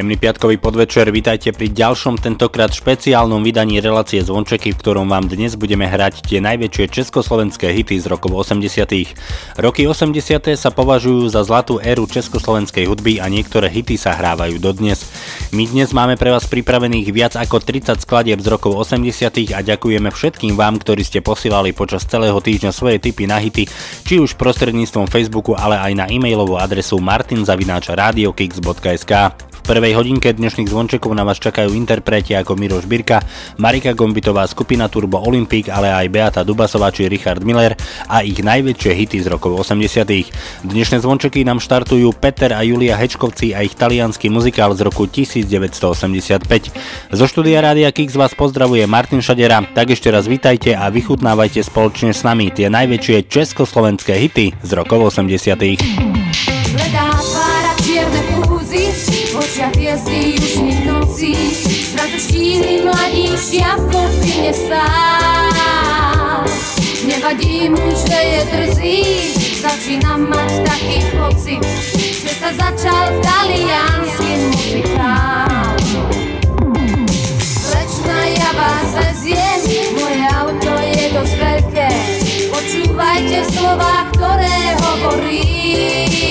Príjemný piatkový podvečer, vitajte pri ďalšom tentokrát špeciálnom vydaní relácie Zvončeky, v ktorom vám dnes budeme hrať tie najväčšie československé hity z rokov 80. Roky 80. sa považujú za zlatú éru československej hudby a niektoré hity sa hrávajú dodnes. My dnes máme pre vás pripravených viac ako 30 skladieb z rokov 80. a ďakujeme všetkým vám, ktorí ste posielali počas celého týždňa svoje tipy na hity, či už prostredníctvom Facebooku, ale aj na e-mailovú adresu martinzavináčradiokix.sk. V prvej hodinke dnešných zvončekov na vás čakajú interpreti ako Miroš Birka, Marika Gombitová, skupina Turbo Olympic, ale aj Beata Dubasová či Richard Miller a ich najväčšie hity z rokov 80. Dnešné zvončeky nám štartujú Peter a Julia Hečkovci a ich talianský muzikál z roku 1985. Zo štúdia Rádia Kix vás pozdravuje Martin Šadera, tak ešte raz vítajte a vychutnávajte spoločne s nami tie najväčšie československé hity z rokov 80. v očiach hviezdy južných nocí, zrazu štíhly mladí šiapko pri mne stál. Nevadí mu, že je drzý, začínam mať taký pocit, že sa začal taliansky muzikál. Slečna, ja vás veziem, moje auto je dosť veľké, počúvajte slova, ktoré hovorím.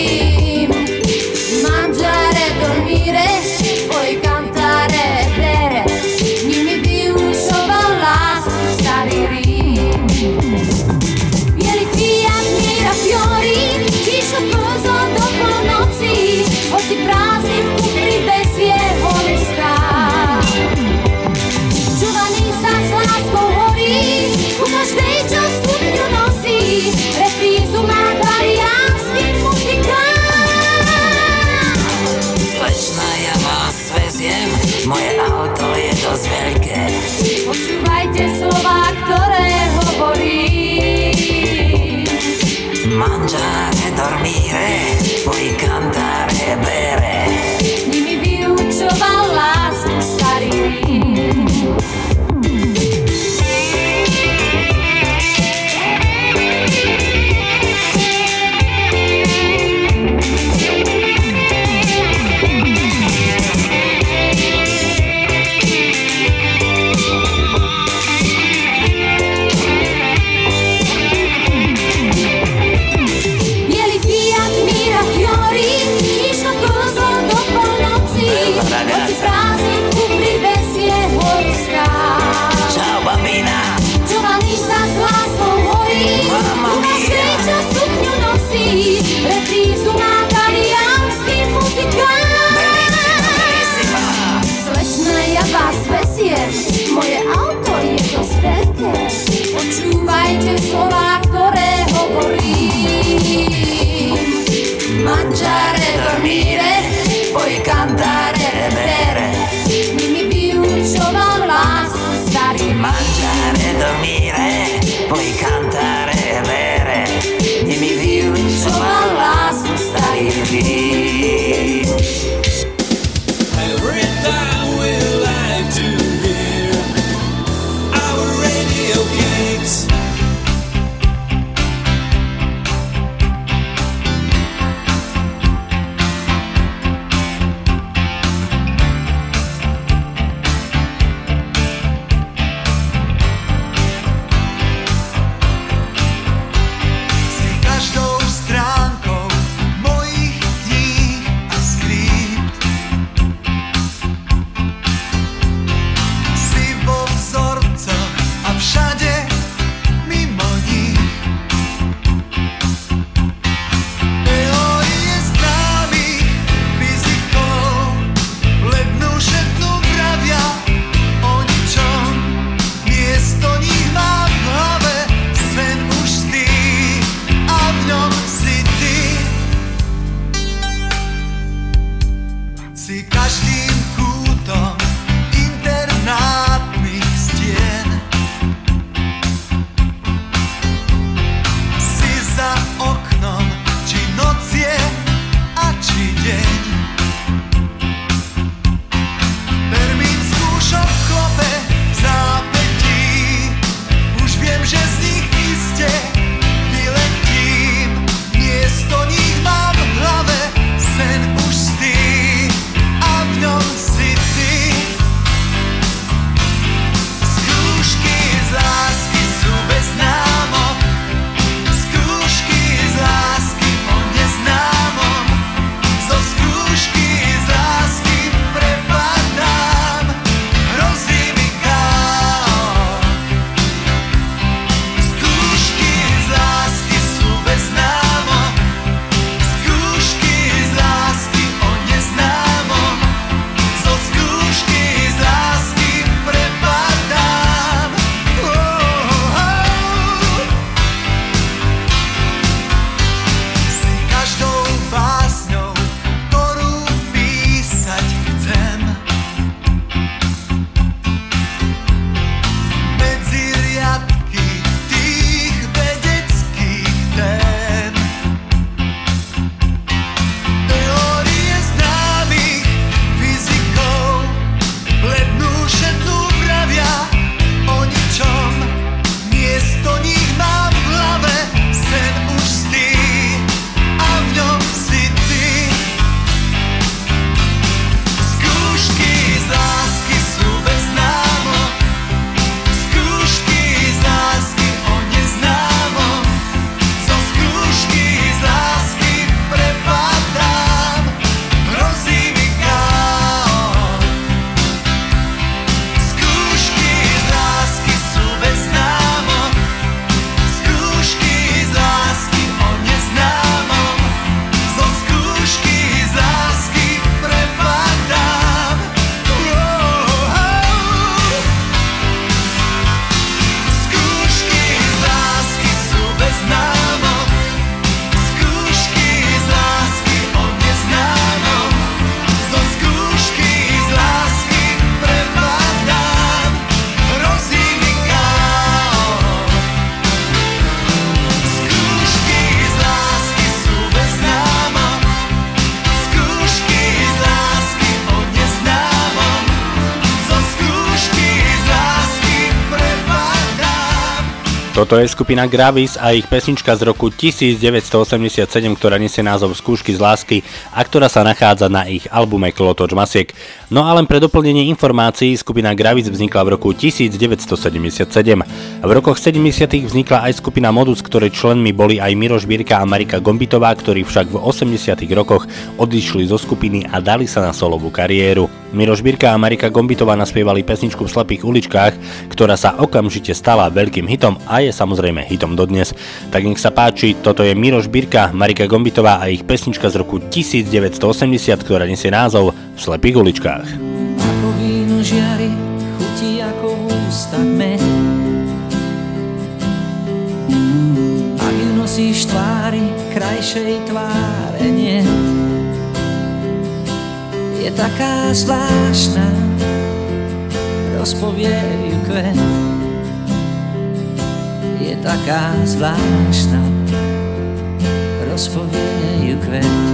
Toto je skupina Gravis a ich pesnička z roku 1987, ktorá nesie názov Skúšky z lásky a ktorá sa nachádza na ich albume Klotoč Masiek. No a len pre doplnenie informácií, skupina Gravis vznikla v roku 1977. V rokoch 70. vznikla aj skupina Modus, ktorej členmi boli aj Miroš Bírka a Marika Gombitová, ktorí však v 80. rokoch odišli zo skupiny a dali sa na solovú kariéru. Miroš Birka a Marika Gombitová naspievali pesničku v slepých uličkách, ktorá sa okamžite stala veľkým hitom a je samozrejme hitom dodnes. Tak nech sa páči, toto je Miroš Birka, Marika Gombitová a ich pesnička z roku 1980, ktorá nesie názov V slepých uličkách. Ako víno žiari, chutí ako med. Ak nosíš tvári, krajšej tváre nie. Je taká zvláštna, rozpovie ju kvet. Je taká zvláštna, rozpovie ju kvet.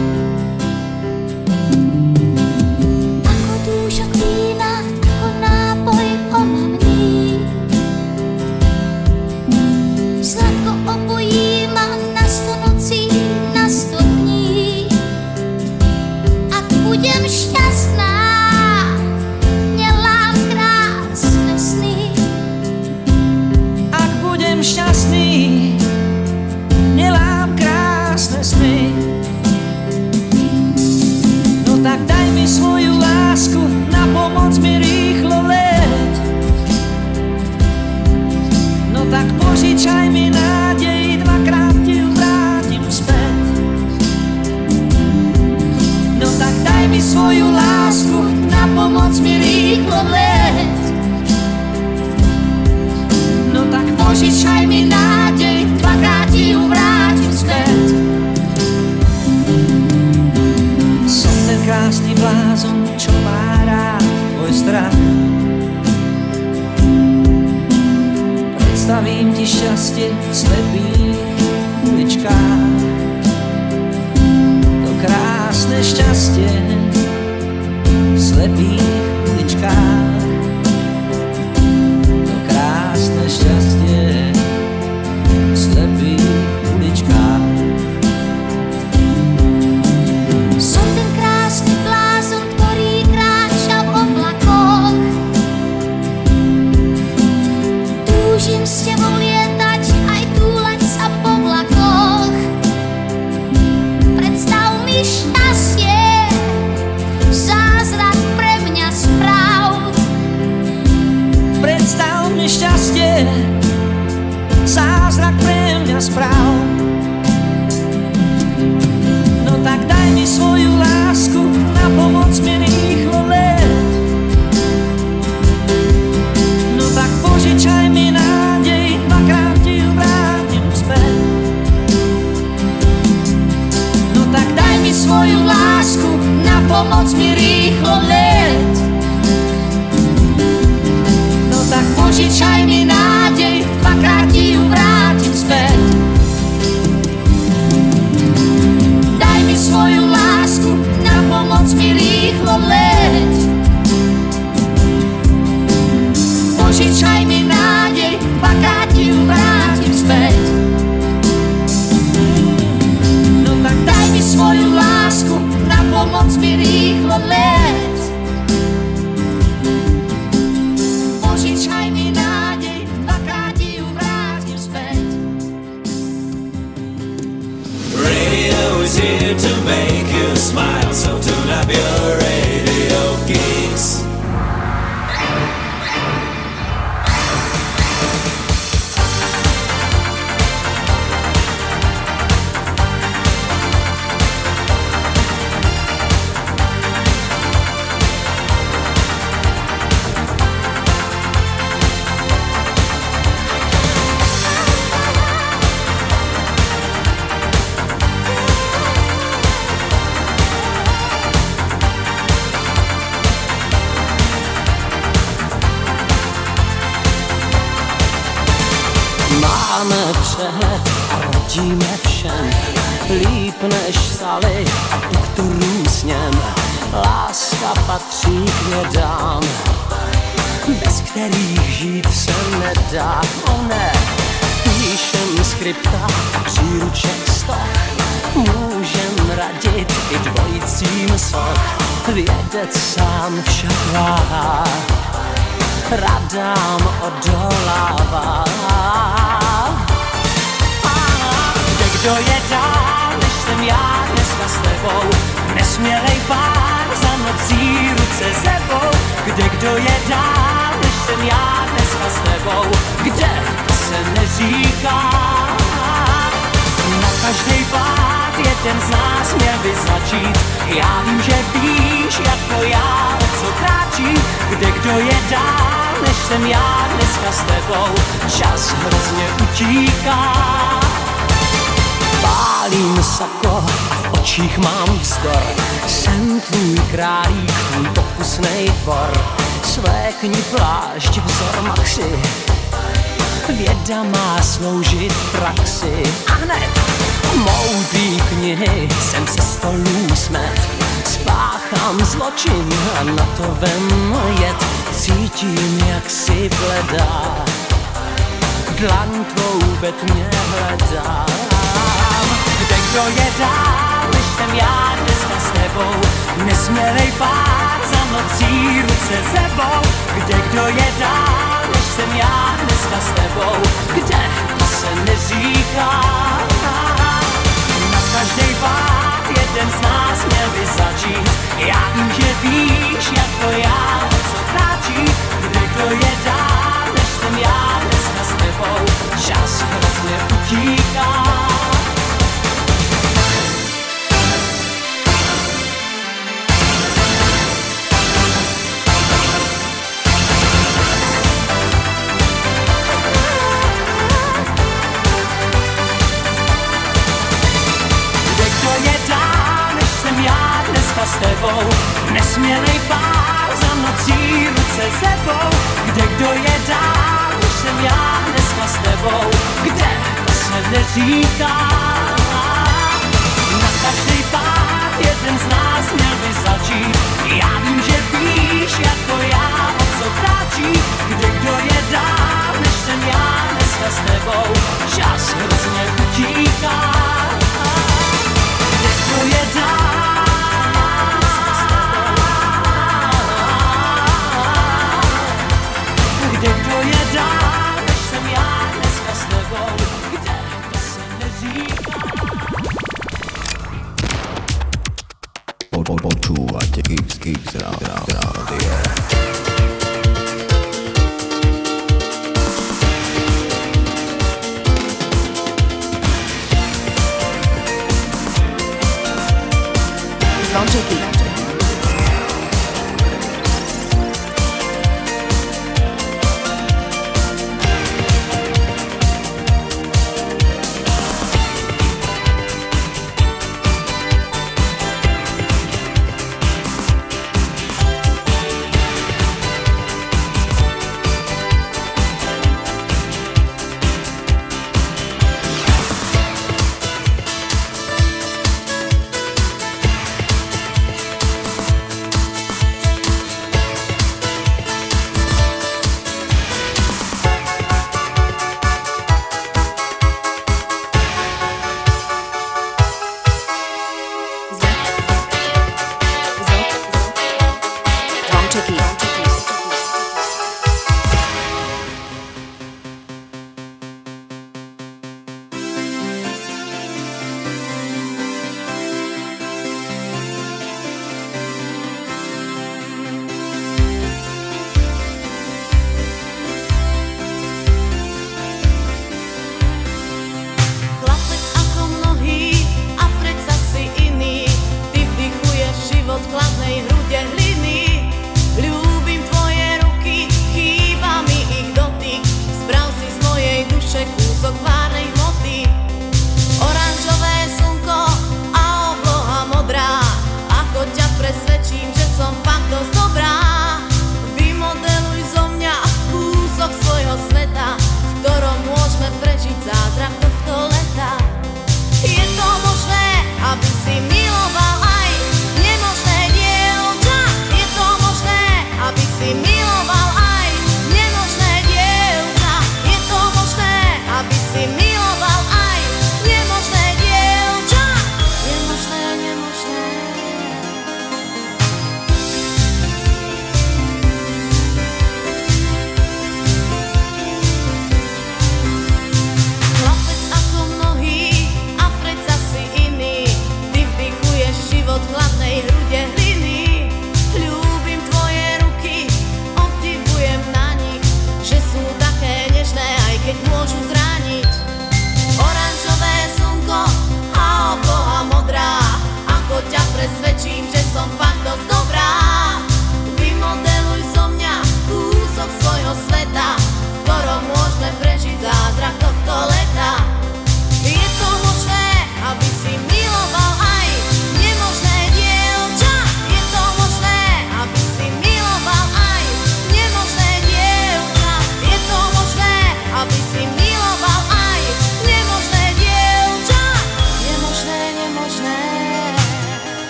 Pomoc mi rýchlo let. No tak požičaj mi nádej, dvakrát ti ju vrátim späť. No tak daj mi svoju lásku, na pomoc mi rýchlo let. No tak požičaj mi nádej, dvakrát ti ju vrátim späť. Som ten krásny blázon, čo má strach. Predstavím ti šťastie v slepých uličkách To krásne šťastie v slepých uličkách šťastie, zázrak pre mňa správ. No tak daj mi svoju lásku, na pomoc mi rýchlo let. No tak požičaj mi nádej, dvakrát ti ju vrátim späť. No tak daj mi svoju lásku, na pomoc mi rýchlo let. Požičaj mi nádej, dvakrát ti ju vrátim späť. Daj mi svoju lásku, na pomoc mi rýchlo leť. Požičaj mi nádej, dvakrát ti ju vrátim späť. No tak daj mi svoju lásku, na pomoc mi rýchlo leť. smile, so do not be kterých žít se nedá. O ne, píšem skripta příruček stok Můžem radit i dvojicím soch Vědec sám však váhá radám odolává. Kde kdo je dál, než jsem já dneska s tebou, nesmělej pár za nocí ruce sebou. Kde kdo je dál, jsem já dneska s tebou, kde se neříká. Na každý pád jeden z nás měl by začít. Já vím, že víš, jako já, o co kráčí. Kde kdo je dál, než jsem já dneska s tebou. Čas hrozně utíká. Pálím sako a v očích mám vzdor. Jsem tvůj králík, tvůj pokusnej tvor. Svékni plášť, vzor maxi, Věda má sloužit praxi a hned moudrý knihy jsem se stolů smet. Spáchám zločin a na to vem jet. Cítím, jak si bledá, dlan tvou ve tmě hledám. Kde kdo je dál, než jsem já dneska s tebou, nesmělej pár nocí ruce sebou. Kde kdo je dál, než jsem já dneska s tebou, kde to se neříká. Na každý pád jeden z nás měl by začít. Já vím, že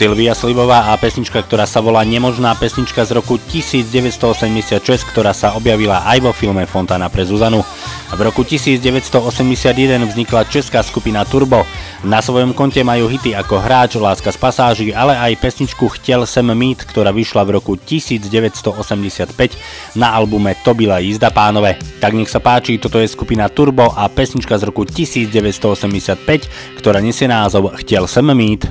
Silvia Slivová a pesnička, ktorá sa volá Nemožná pesnička z roku 1986, ktorá sa objavila aj vo filme Fontana pre Zuzanu. V roku 1981 vznikla česká skupina Turbo. Na svojom konte majú hity ako Hráč, Láska z pasáží, ale aj pesničku Chtěl sem mít, ktorá vyšla v roku 1985 na albume To byla jízda pánové. Tak nech sa páči, toto je skupina Turbo a pesnička z roku 1985, ktorá nesie názov Chtěl sem mít.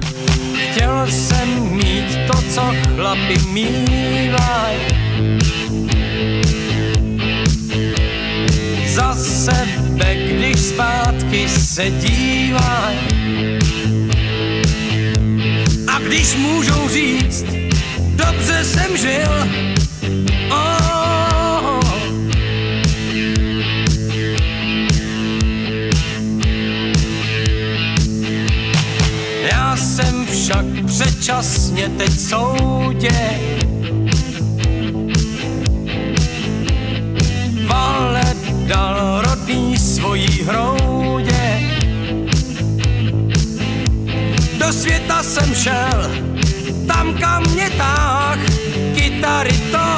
Chtěl jsem mít to, co chlapi mývaj. Za sebe, když zpátky se dívaj. A když můžou říct, dobře jsem žil, oh, předčasně teď soudě. Vale dal rodný svojí hroudě. Do světa jsem šel, tam kam mě táh kytary tón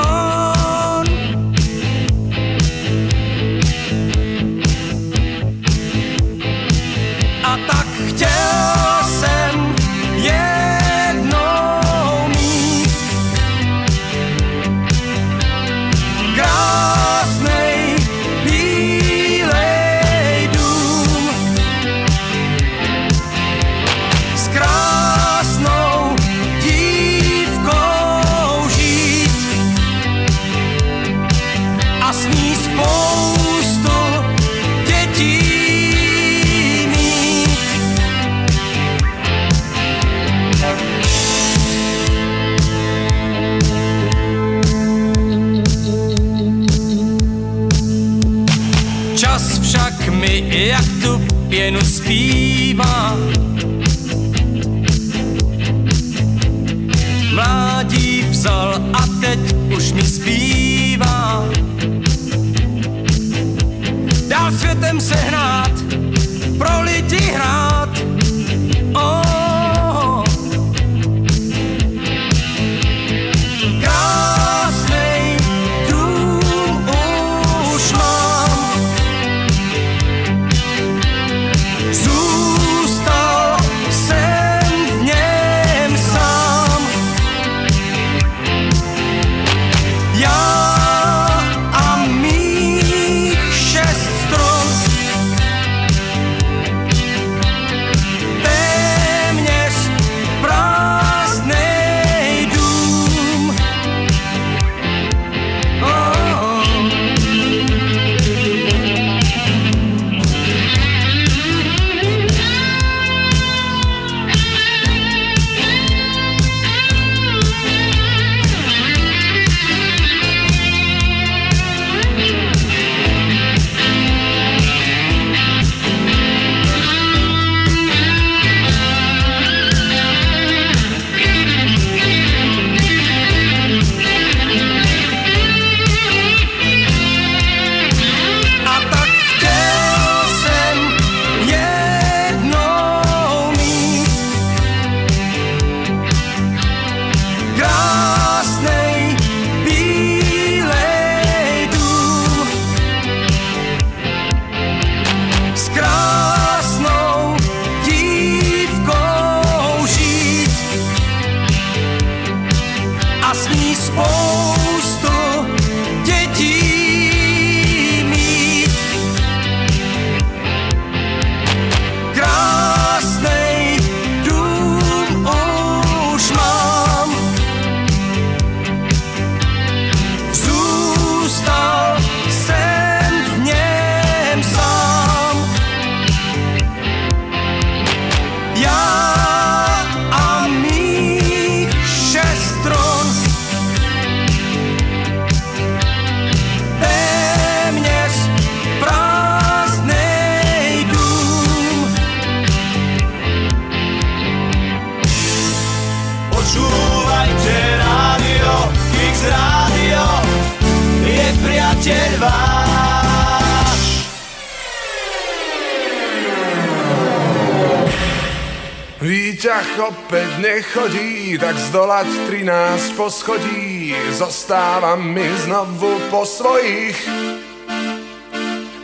poschodí Zostávam mi znovu po svojich.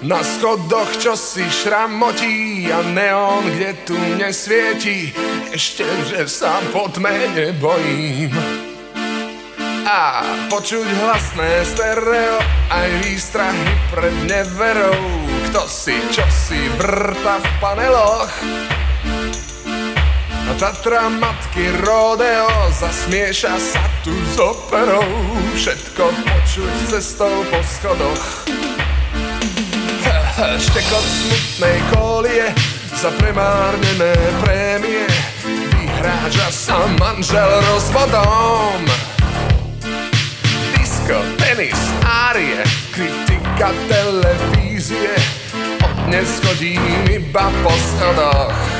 Na schodoch čo si šramotí a neon, kde tu nesvieti Ešte, že sa po tme nebojím a počuť hlasné stereo aj výstrahy pred neverou. Kto si čo si vrta v paneloch Tatra matky rodeo zasmieša sa tu s operou. Všetko počuť cestou po schodoch. Štekot smutnej kolie za premárnené prémie. Vyhráža sa manžel rozvodom. Disko, tenis, árie, kritika televízie. Od dnes chodím iba po schodoch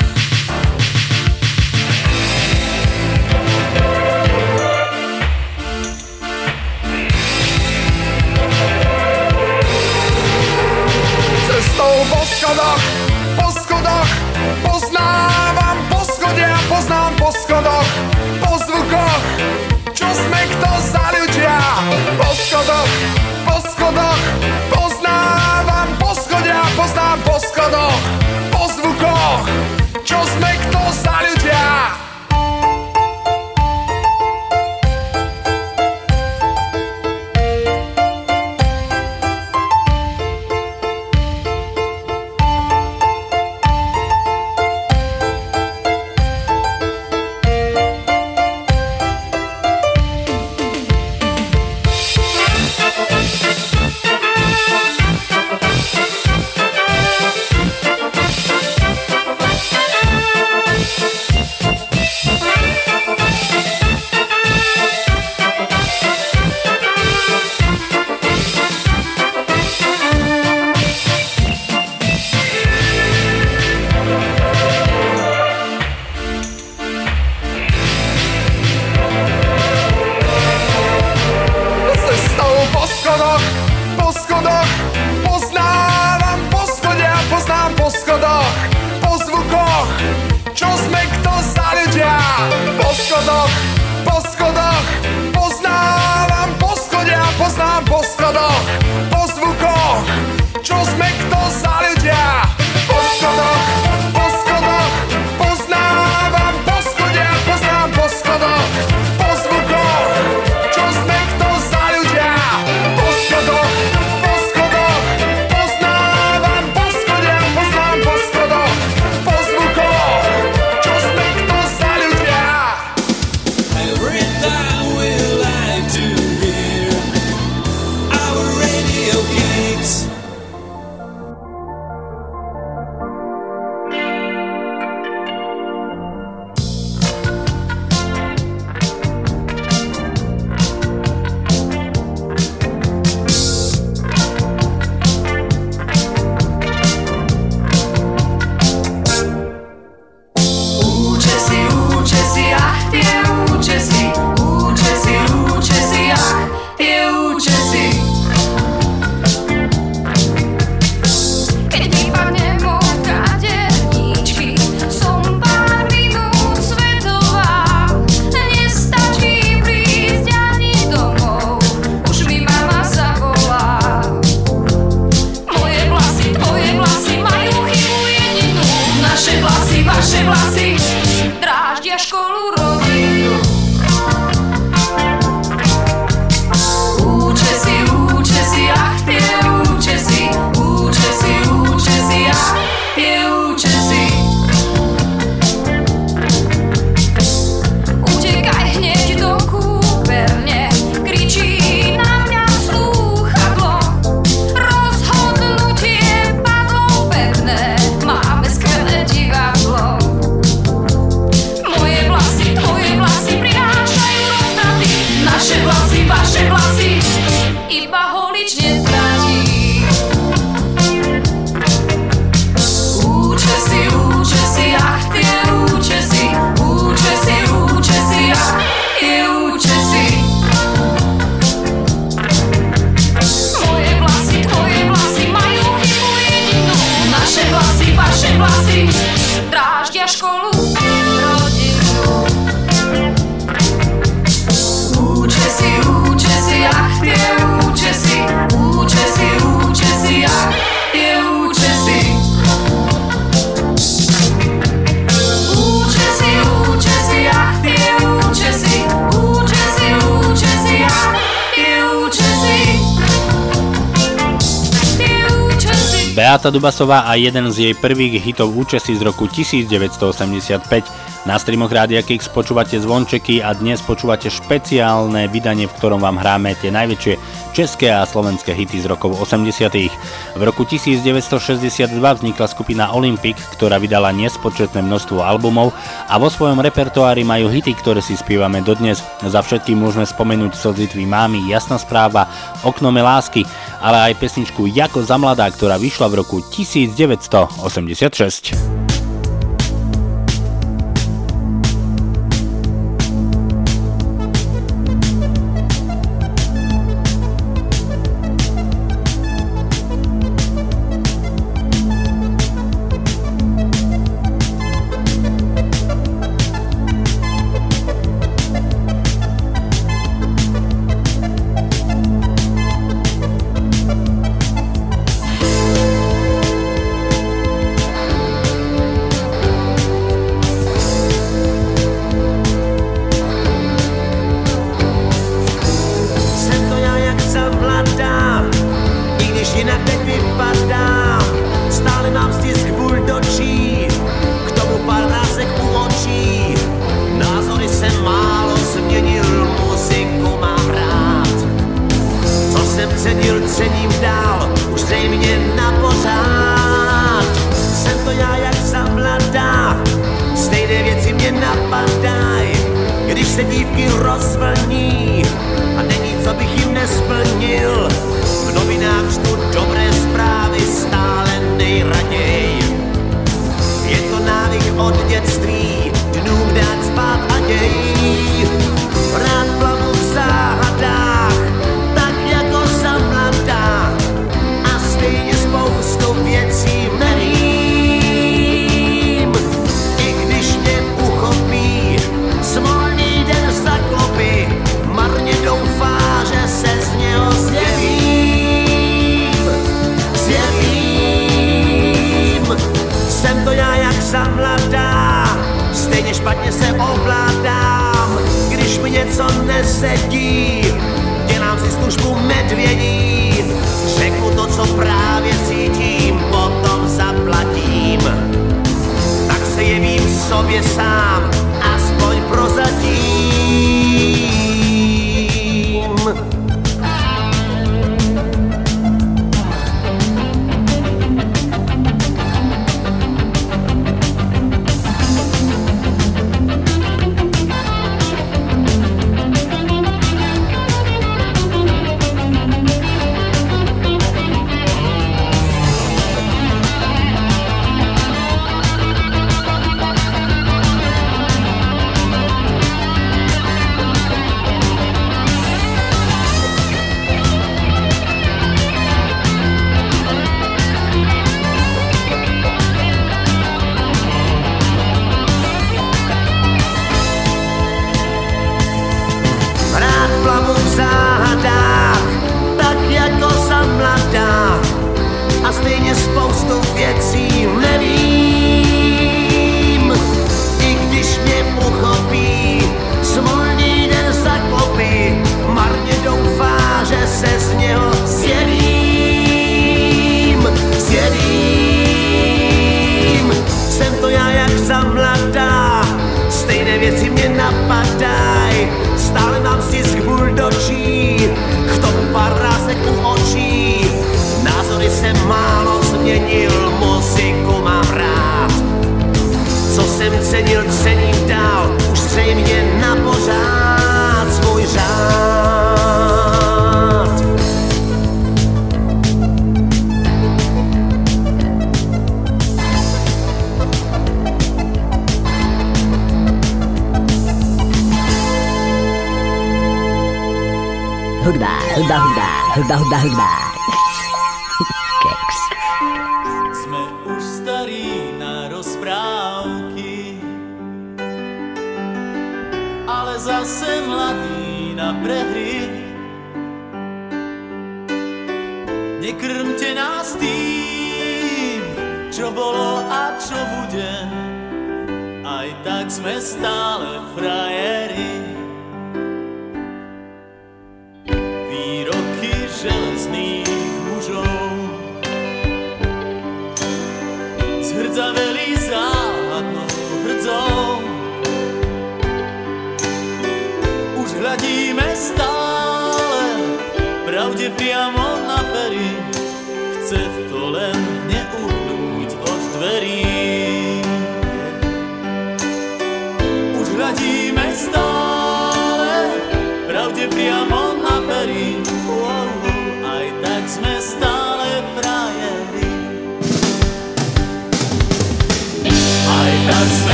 schodoch, po schodoch Poznávam poschodia, poznám po schodoch Po zvukoch, čo sme kto za ľudia. Po schodoch, po schodoch Poznávam poschodia, poznám po schodoch Po zvukoch, čo sme kto za ľudia Beata Dubasová a jeden z jej prvých hitov účesy z roku 1985 na streamoch Rádia Kix počúvate zvončeky a dnes počúvate špeciálne vydanie, v ktorom vám hráme tie najväčšie české a slovenské hity z rokov 80. V roku 1962 vznikla skupina Olympic, ktorá vydala nespočetné množstvo albumov a vo svojom repertoári majú hity, ktoré si spievame dodnes. Za všetkým môžeme spomenúť Slzitví mámy, Jasná správa, Oknome lásky, ale aj pesničku Jako za mladá, ktorá vyšla v roku 1986.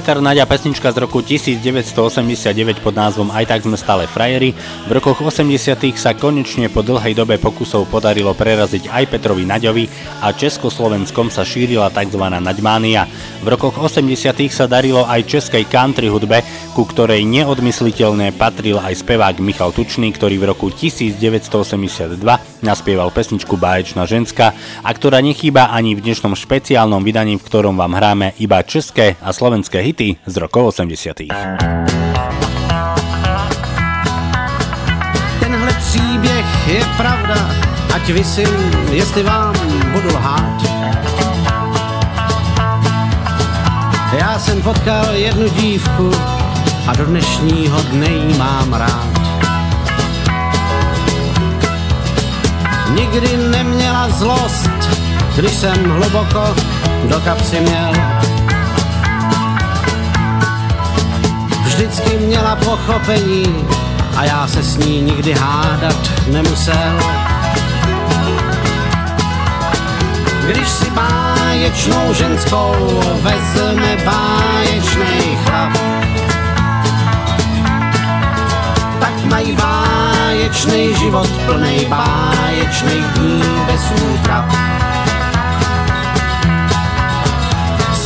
Peter Naďa pesnička z roku 1989 pod názvom Aj tak sme stále frajeri. V rokoch 80 sa konečne po dlhej dobe pokusov podarilo preraziť aj Petrovi Naďovi a Československom sa šírila tzv. Naďmánia. V rokoch 80 sa darilo aj českej country hudbe, ku ktorej neodmysliteľne patril aj spevák Michal Tučný, ktorý v roku 1982 naspieval pesničku Báječná ženská a ktorá nechýba ani v dnešnom špeciálnom vydaní, v ktorom vám hráme iba české a slovenské hity z rokov 80. Tenhle příběh je pravda, ať vysím, jestli vám budu lhát. Já jsem potkal jednu dívku a do dnešního dne jí mám rád. Nikdy neměla zlost, když jsem hluboko do kapsy měl. Vždycky měla pochopení a já se s ní nikdy hádat nemusel. Když si báječnou ženskou vezme báječnej chlap, tak mají báječnej život plnej báječnej dní bez útrap.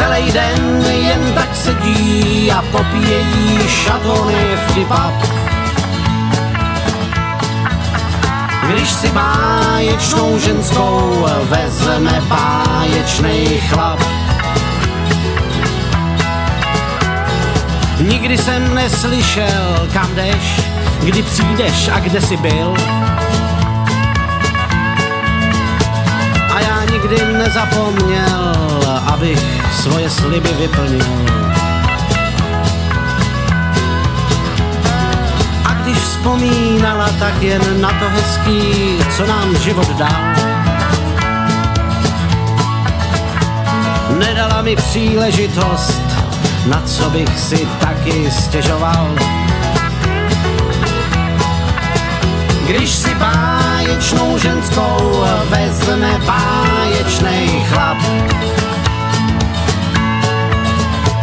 Celý den jen tak sedí a popíjejí šatony vtipap. Když si báječnou ženskou vezme báječnej chlap. Nikdy jsem neslyšel, kam jdeš, kdy přijdeš a kde jsi byl. Nikdy nezapomněl, abych svoje sliby vyplnil. A když vzpomínala, tak jen na to hezký, co nám život dal. Nedala mi příležitost, na co bych si taky stěžoval. Když si báječnou ženskou vezme báječnej chlap,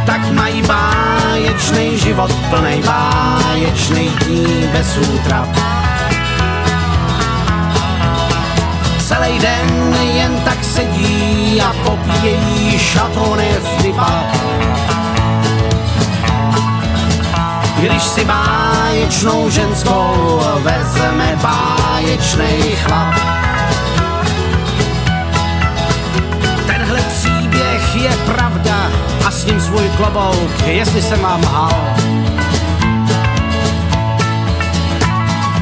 tak mají báječnej život plnej báječnej dní bez útrap. Celý den jen tak sedí a popíjejí šatony v typách. Když si báječnou ženskou vezme báječnej chlap. Tenhle příběh je pravda a s ním svůj klobouk, jestli jsem vám hal.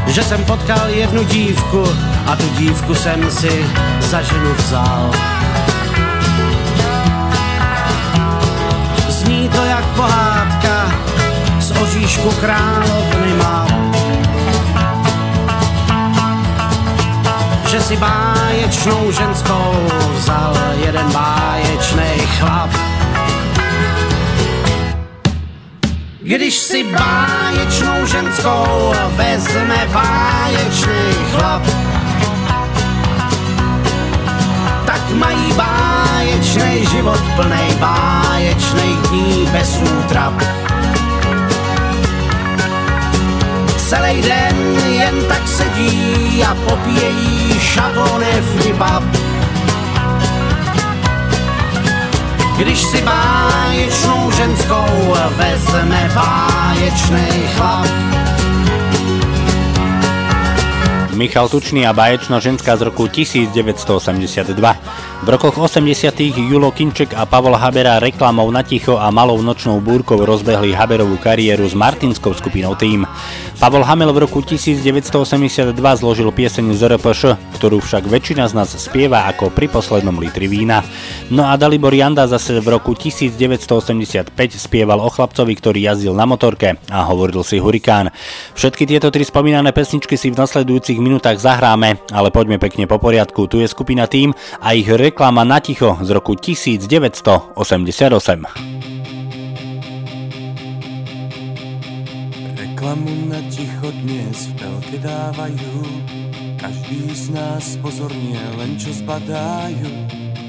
Že jsem potkal jednu dívku a tu dívku jsem si za ženu vzal. Zní to jak pohádka z oříšku královny má. Že si báječnou ženskou vzal jeden báječný chlap. Když si báječnou ženskou vezme báječný chlap, tak mají báječný život plnej báječných dní bez útrap. Celý den jen tak sedí a popíjejí šatonev pub. Když si báječnou ženskou vezme báječnej chlap. Michal Tučný a báječná ženská z roku 1982. V rokoch 80. Julo Kinček a Pavol Habera reklamou na ticho a malou nočnou búrkou rozbehli Haberovú kariéru s martinskou skupinou Tým. Pavol Hamel v roku 1982 zložil pieseň z RPŠ, ktorú však väčšina z nás spieva ako pri poslednom litri vína. No a Dalibor Janda zase v roku 1985 spieval o chlapcovi, ktorý jazdil na motorke a hovoril si hurikán. Všetky tieto tri spomínané pesničky si v nasledujúcich minútach zahráme, ale poďme pekne po poriadku. Tu je skupina Tým a ich reklama na ticho z roku 1988. Reklamu na ticho dnes v telke dávajú. Každý z nás pozorne len čo zbadajú.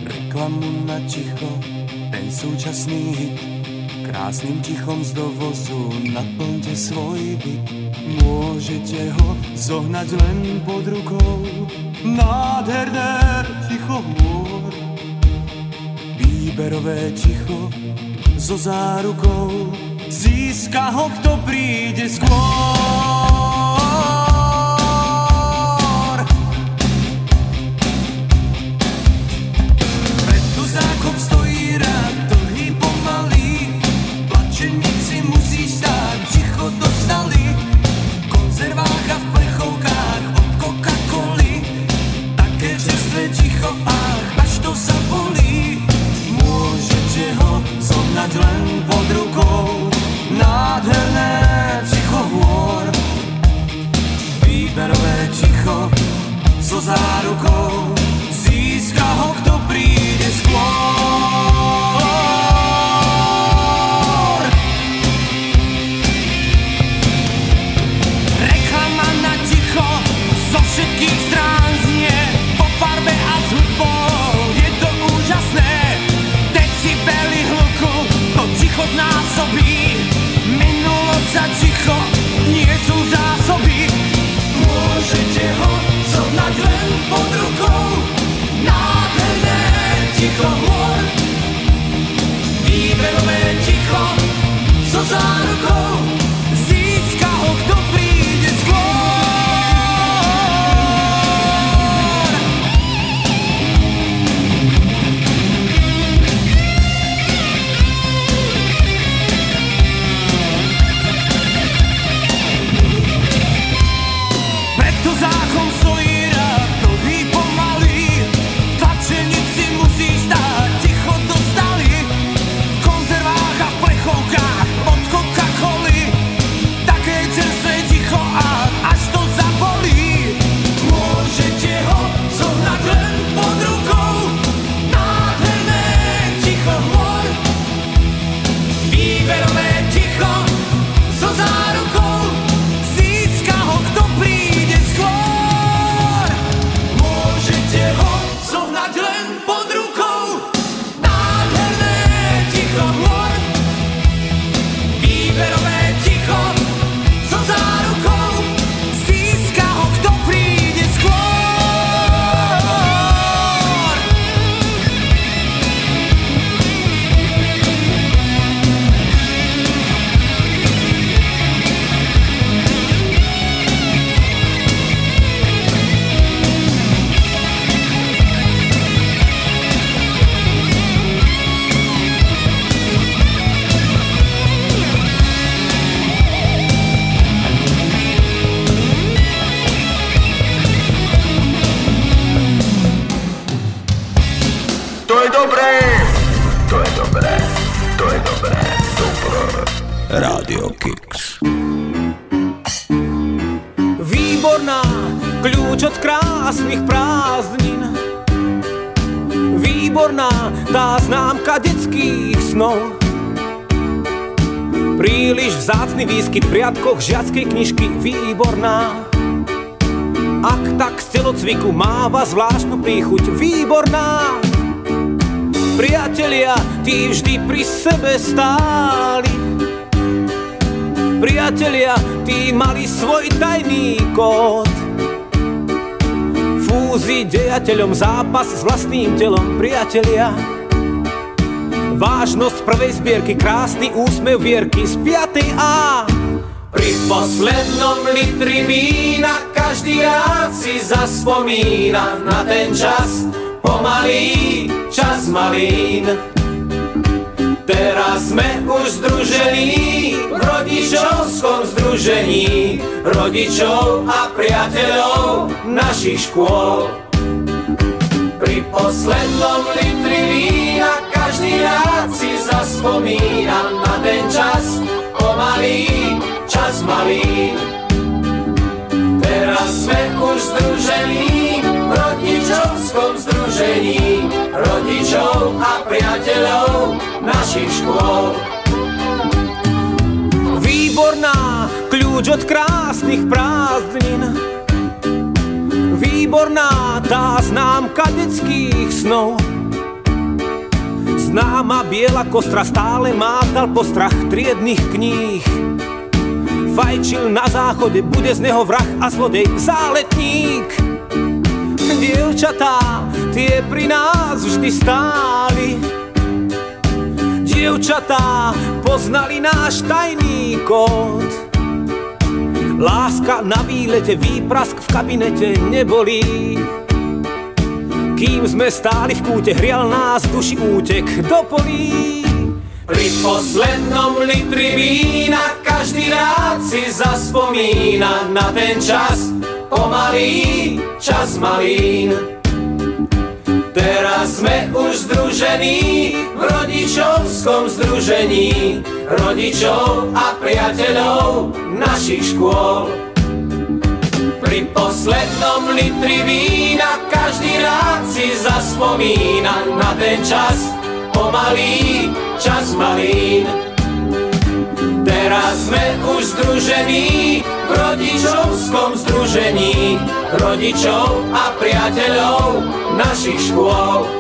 Reklamu na ticho, ten súčasný hit. Krásnym tichom z dovozu naplňte svoj byt. Môžete ho zohnať len pod rukou. Nádherné ticho môr Výberové ticho so zárukou Získa ho, kto príde skôr zárukou. on a go. Žiackej knižky Výborná Ak tak z telocviku máva zvláštnu príchuť Výborná Priatelia, tí vždy pri sebe stáli Priatelia, tí mali svoj tajný kód Fúzi dejateľom zápas s vlastným telom Priatelia, Vážnosť prvej zbierky, krásny úsmev vierky z 5. A. Pri poslednom litri vína každý rád si zaspomína na ten čas, pomalý čas malín. Teraz sme už združení v rodičovskom združení rodičov a priateľov našich škôl. Pri poslednom litri vína každý rád si zaspomína na ten čas, pomalý čas malý. Teraz sme už združení v rodičovskom združení rodičov a priateľov našich škôl. Výborná, kľúč od krásnych prázdnin Výborná tá známka detských snov Známa biela kostra stále mátal postrach triedných kníh Fajčil na záchode, bude z neho vrah a zlodej záletník. Dievčatá, tie pri nás vždy stáli. Dievčatá poznali náš tajný kód. Láska na výlete, výprask v kabinete nebolí. Kým sme stáli v kúte, hrial nás duši útek do polí. Pri poslednom litri vína každý rád si zaspomína na ten čas Pomalý čas malín Teraz sme už združení v rodičovskom združení rodičov a priateľov našich škôl. Pri poslednom litri vína každý rád si zaspomína na ten čas, pomalý čas malín. Teraz sme už združení v rodičovskom združení rodičov a priateľov našich škôl.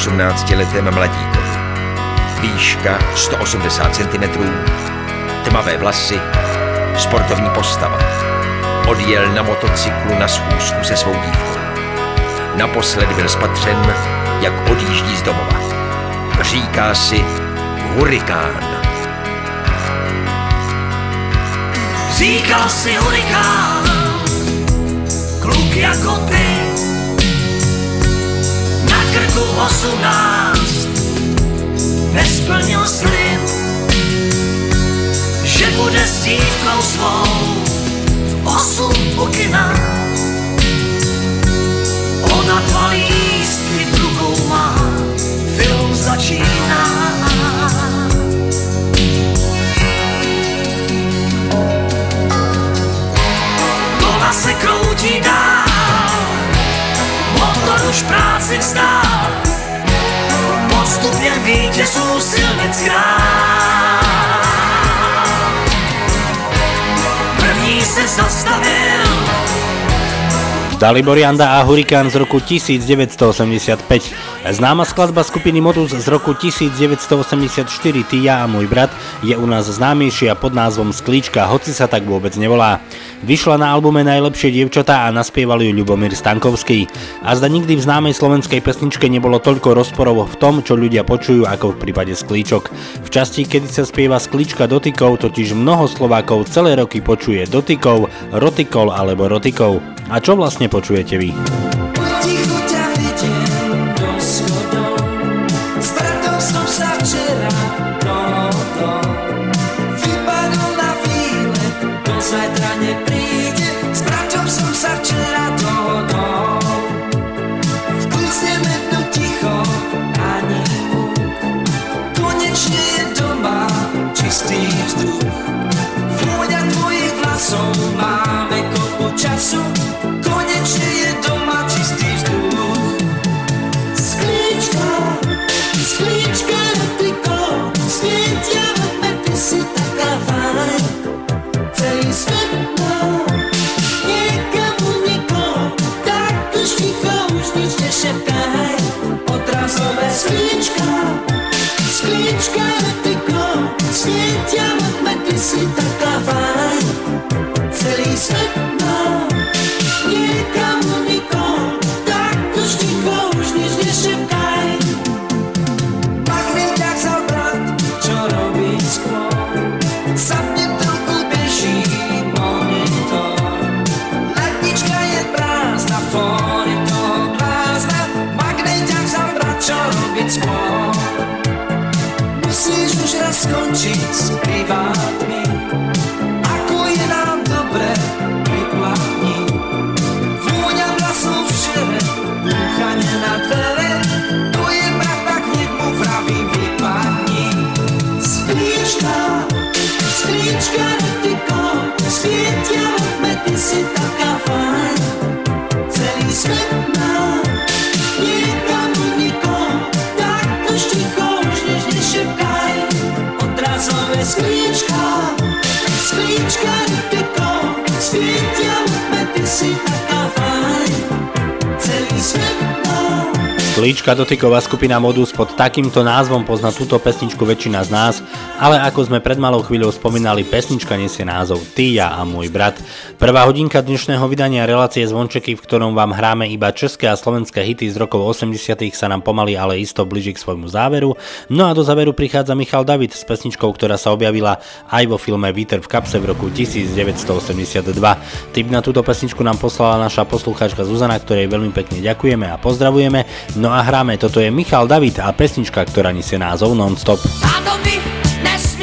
18-letém mladíkovi. Výška 180 cm, tmavé vlasy, sportovní postava. Odjel na motocyklu na schůzku se svou dívkou. Naposled byl spatřen, jak odjíždí z domova. Říká si hurikán. Říkal si hurikán, kluk jako ty, na krku osmnáct, nesplnil slib, že bude s dívkou svou osm u kina. Ona dva Jesus, silenciar. Dalibor Janda a Hurikán z roku 1985. Známa skladba skupiny Modus z roku 1984 Ty, ja a môj brat je u nás známejšia pod názvom Sklíčka, hoci sa tak vôbec nevolá. Vyšla na albume Najlepšie dievčatá a naspieval ju Ľubomír Stankovský. A zda nikdy v známej slovenskej pesničke nebolo toľko rozporov v tom, čo ľudia počujú ako v prípade Sklíčok. V časti, kedy sa spieva Sklíčka dotykov, totiž mnoho Slovákov celé roky počuje dotykov, rotikol alebo rotikov. A čo vlastne počujete vy? Odrazové sklíčka, sklíčka repliko Svietia vedme, ty si Sklíčka dotyková skupina Modus pod takýmto názvom pozná túto pesničku väčšina z nás, ale ako sme pred malou chvíľou spomínali, pesnička nesie názov Ty, ja a môj brat. Prvá hodinka dnešného vydania relácie Zvončeky, v ktorom vám hráme iba české a slovenské hity z rokov 80 sa nám pomaly ale isto blíži k svojmu záveru. No a do záveru prichádza Michal David s pesničkou, ktorá sa objavila aj vo filme Vítr v kapse v roku 1982. Tip na túto pesničku nám poslala naša poslucháčka Zuzana, ktorej veľmi pekne ďakujeme a pozdravujeme. No a hráme, toto je Michal David a pesnička, ktorá nesie názov Non-Stop. Táto mi nesmí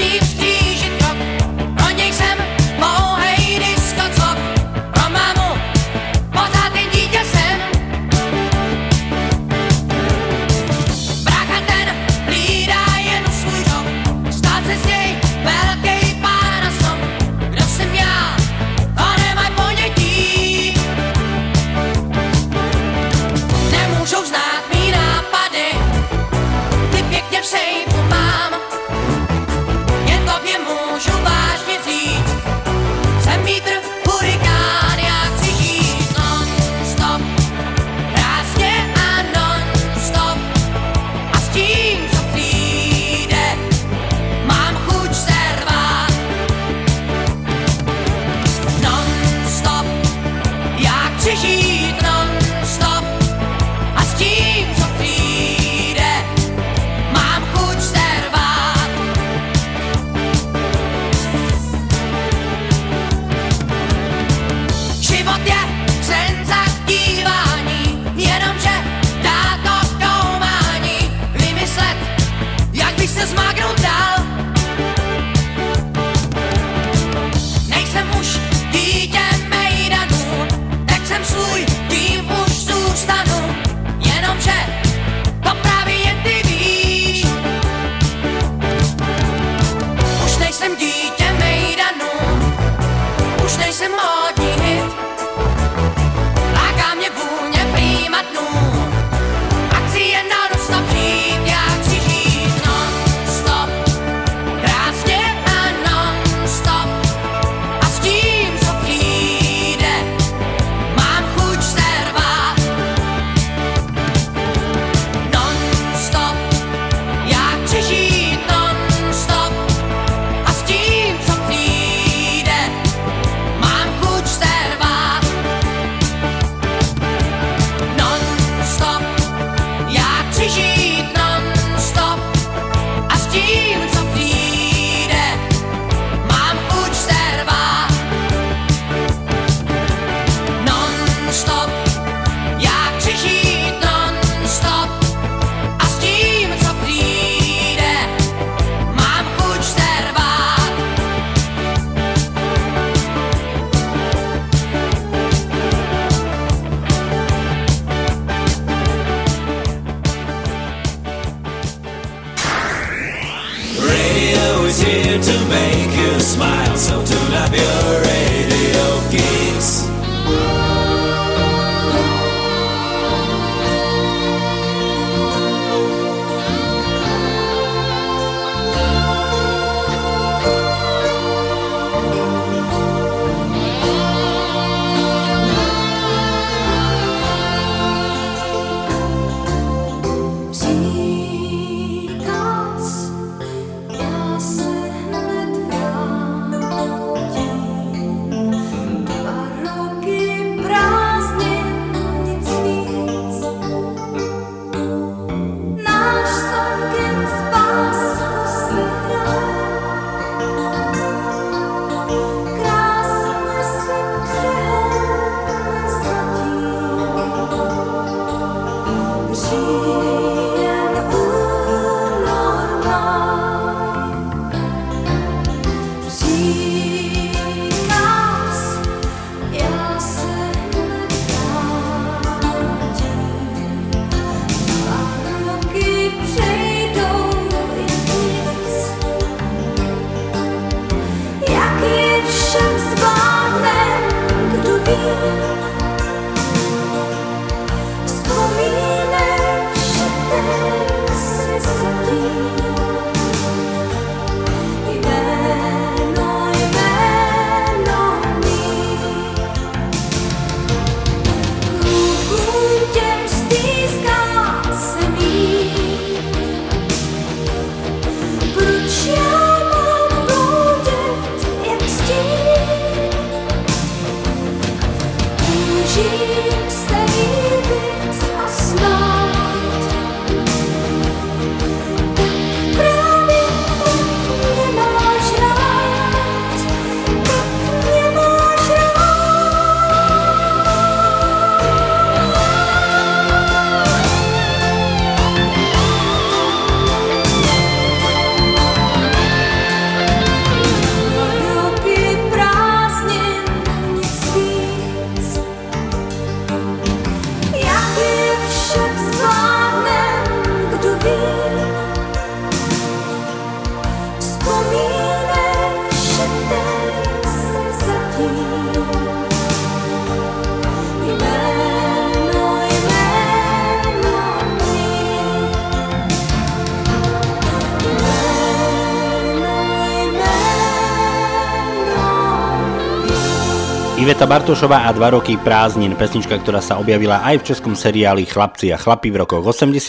Bartošová a dva roky prázdnin, pesnička, ktorá sa objavila aj v českom seriáli Chlapci a chlapi v rokoch 80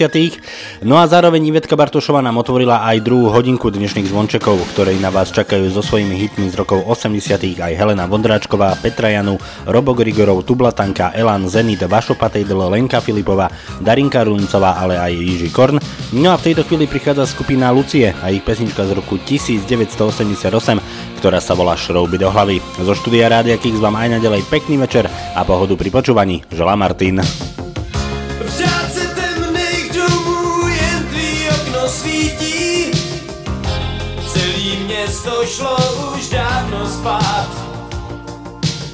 No a zároveň Ivetka Bartošová nám otvorila aj druhú hodinku dnešných zvončekov, ktorej na vás čakajú so svojimi hitmi z rokov 80 aj Helena Vondráčková, Petra Janu, Robo Grigorov, Tublatanka, Elan Zenit, Vašo Patejdl, Lenka Filipová, Darinka Runcová, ale aj Jiži Korn. No a v tejto chvíli prichádza skupina Lucie a ich pesnička z roku 1988, ktorá sa volá Šrouby do hlavy. Zo štúdia Rádia Kix vám aj naďalej pekný večer a pohodu pri počúvaní. Želá Martin. Město šlo už dávno spát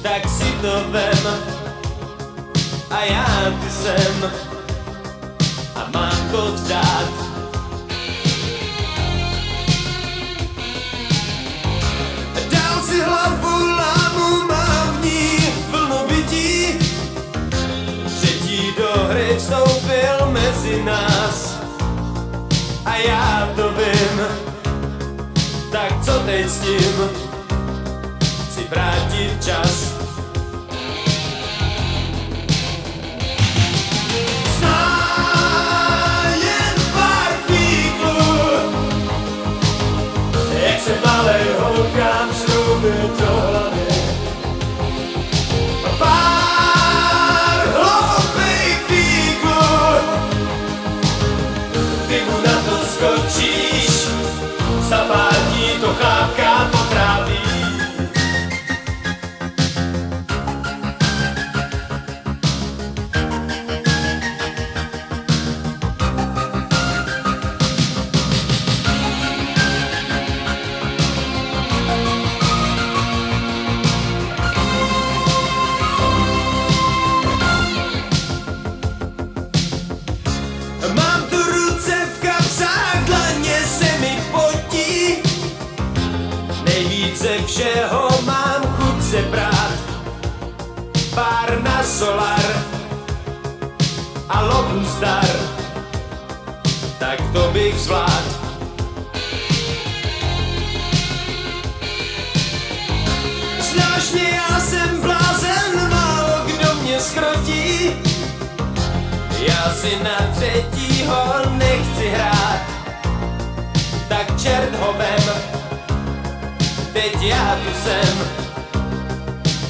Tak si to vem A já ty sem A mám to vzdát hlavu lámu, mám v ní vlnu bytí. Třetí do hry vstoupil mezi nás. A já to vím. Tak co teď s tím? Chci vrátit čas solar a lovu star Tak to bych zvlád. Znáš mě, já jsem blázen, málo kdo mě schrotí. Já si na třetího nechci hrát, tak čert ho vem, teď já tu jsem,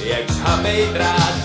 jak žhavej drát.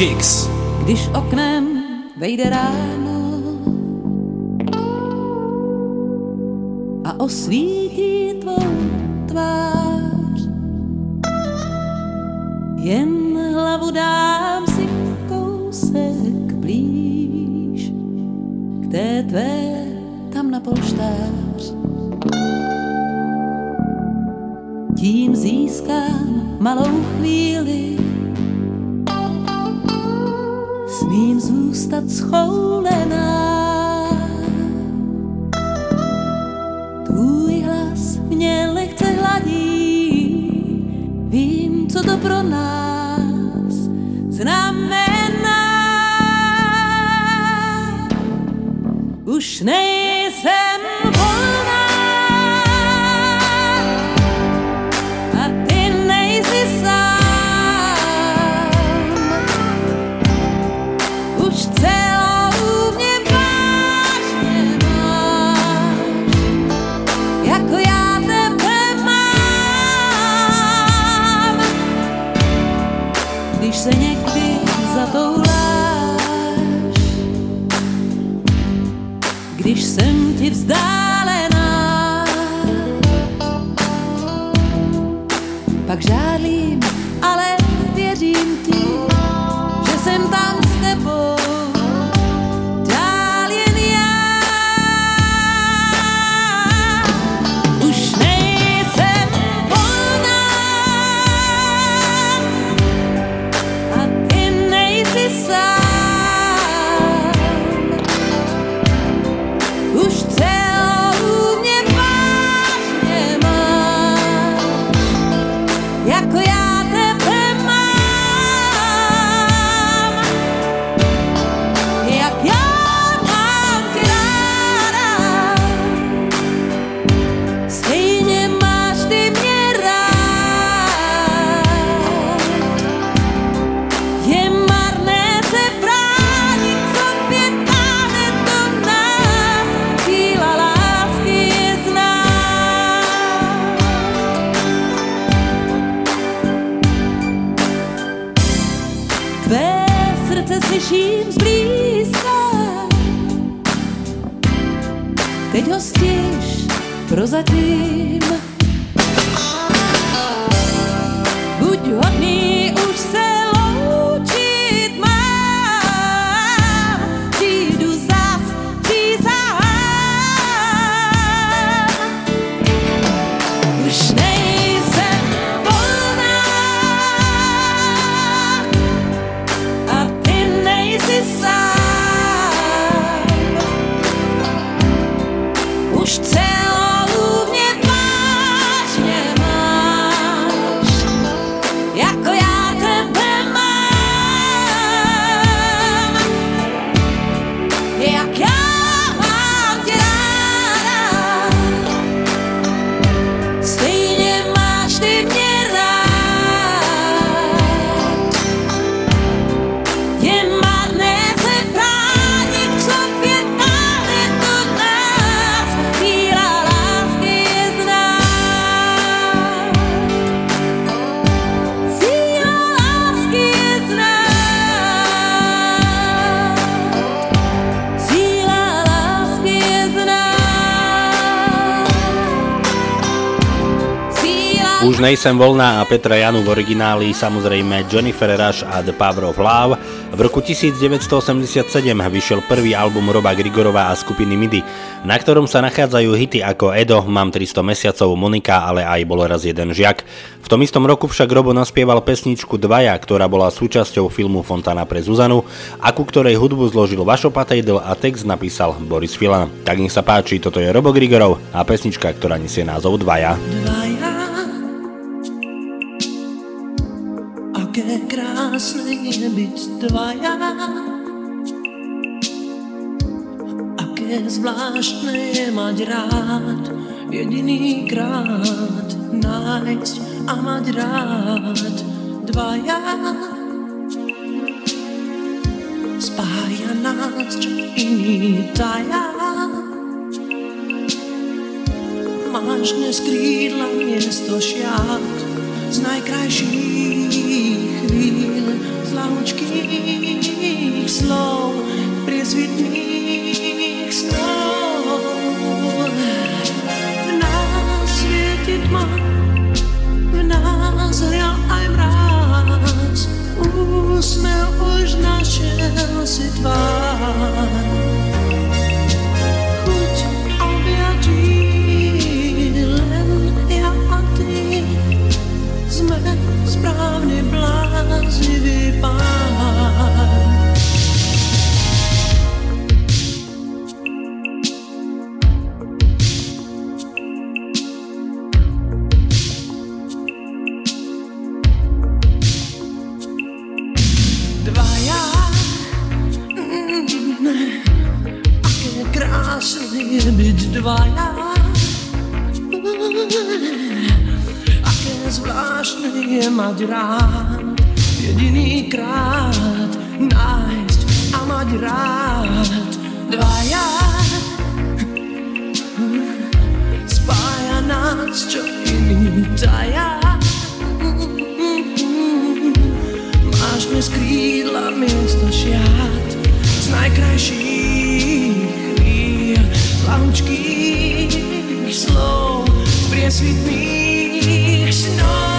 gigs. Už nejsem volná a Petra Janu v origináli samozrejme Jennifer Rush a The Power of Love. V roku 1987 vyšiel prvý album Roba Grigorova a skupiny MIDI, na ktorom sa nachádzajú hity ako Edo, Mám 300 mesiacov, Monika, ale aj Bol raz jeden žiak. V tom istom roku však Robo naspieval pesničku Dvaja, ktorá bola súčasťou filmu Fontana pre Zuzanu a ku ktorej hudbu zložil Vašo Patejdl a text napísal Boris Filan. Tak nech sa páči, toto je Robo Grigorov a pesnička, ktorá nesie názov Dvaja. Dvaja, dvaja. Aké zvláštne je mať rád, jediný krát nájsť a mať rád dvaja. Spája nás, čo iní taja. Máš dnes miesto šiat, z najkrajších chvíľ, z lahučkých slov, priezvitných snov. V nás svieti tma, v nás hrial aj mráz, úsmev už našiel si tvár. správne bláznivý pán. je mať rád, jediný krát nájsť a mať rád dvaja. Spája nás, čo iný taja. Máš dnes krídla miesto šiat z najkrajších chvíľ, lahučkých slov, priesvitných snov.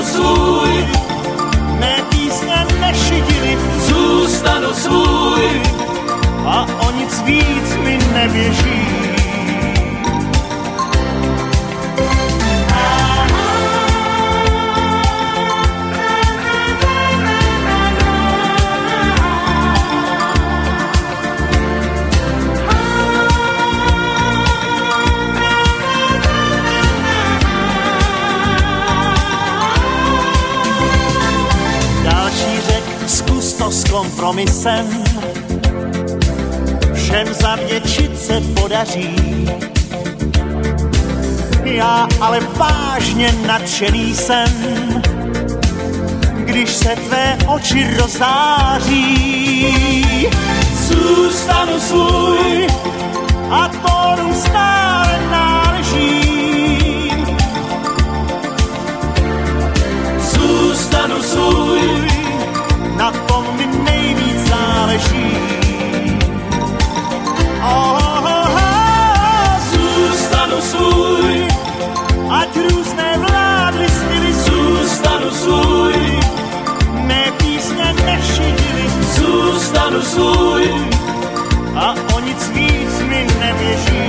zůstanu svůj. Mé písně nešidili, zůstanu svůj. A o nic víc mi neběží. mi sen. Všem zavděčit se podaří. Já ale vážně nadšený jsem, když se tvé oči rozáří. Zůstanu svůj a tórum stále náleží. Zůstanu svůj machine. Zůstanu svůj, ať různé vlády styly. Zůstanu svůj, mé písně nešidily. Zůstanu svůj, a o nic víc mi neběží.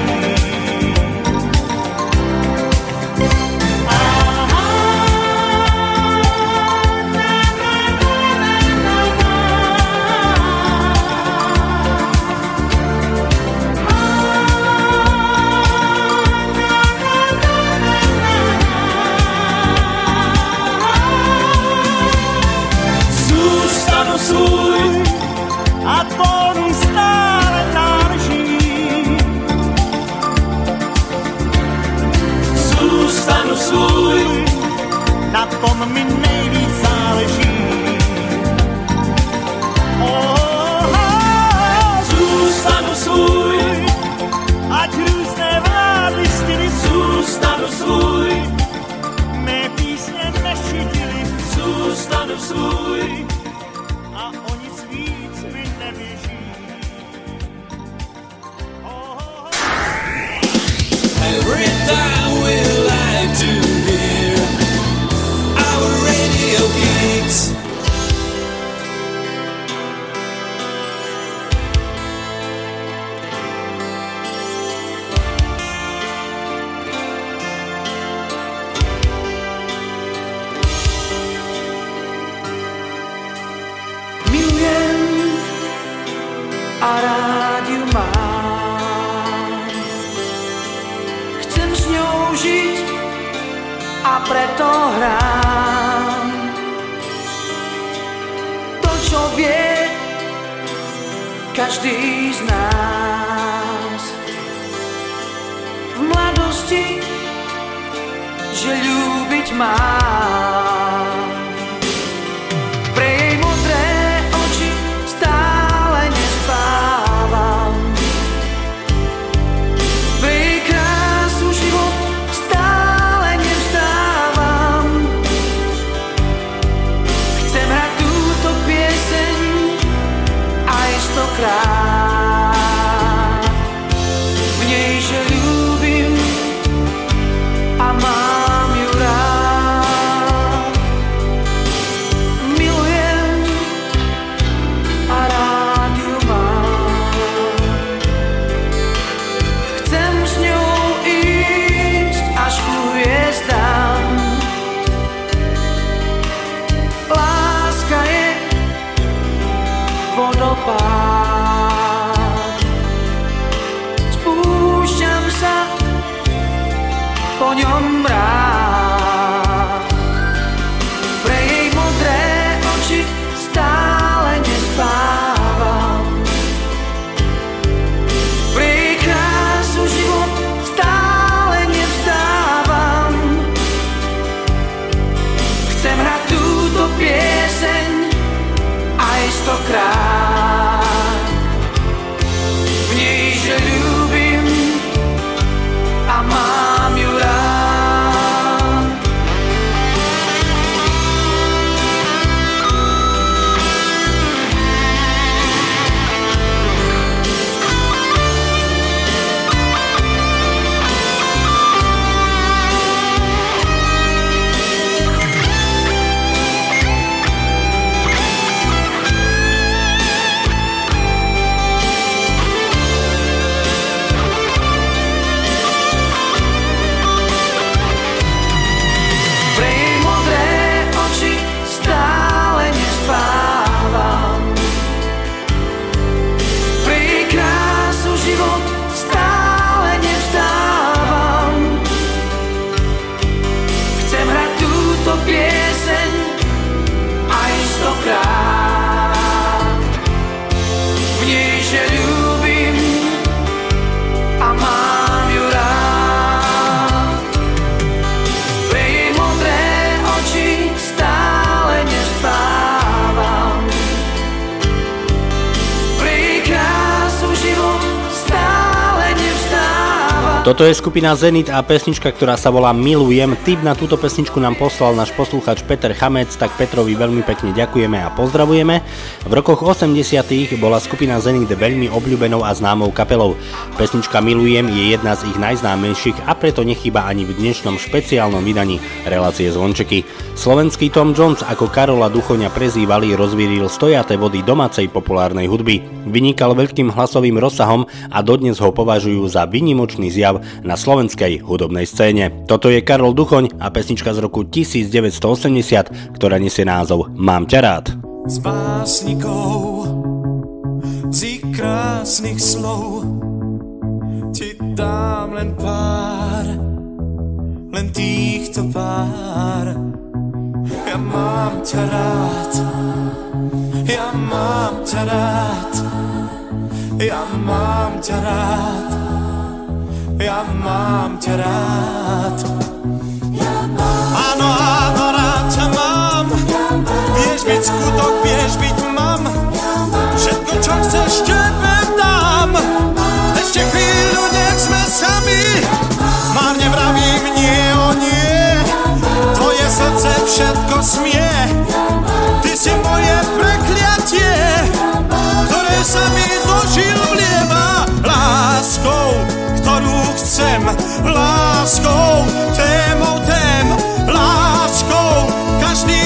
Toto je skupina Zenit a pesnička, ktorá sa volá Milujem. Tip na túto pesničku nám poslal náš posluchač Peter Chamec, tak Petrovi veľmi pekne ďakujeme a pozdravujeme. V rokoch 80 bola skupina Zenit veľmi obľúbenou a známou kapelou. Pesnička Milujem je jedna z ich najznámejších a preto nechýba ani v dnešnom špeciálnom vydaní relácie Zvončeky. Slovenský Tom Jones, ako Karola Duchoňa prezývali, rozvíril stojaté vody domácej populárnej hudby. Vynikal veľkým hlasovým rozsahom a dodnes ho považujú za vynimočný zjav na slovenskej hudobnej scéne. Toto je Karol Duchoň a pesnička z roku 1980, ktorá nesie názov Mám ťa rád. S básnikov, z ich krásnych slov ti dám len pár, len týchto pár. Ja mám ťa rád, ja mám ťa rád, ja mám ťa rád, ja mám ťa rád. Áno, áno, rád. ťa mám, vieš byť skutok, vieš byť mám, všetko, čo chceš, tebe dám. Ešte chvíľu, nech sme sami, márne vravím nie o nie, tvoje srdce všetko smie. Ty si moje prekliatie, ktoré sa mi do žil vlieva láskou, ktorú chcem, láskou, témou tém, láskou, každý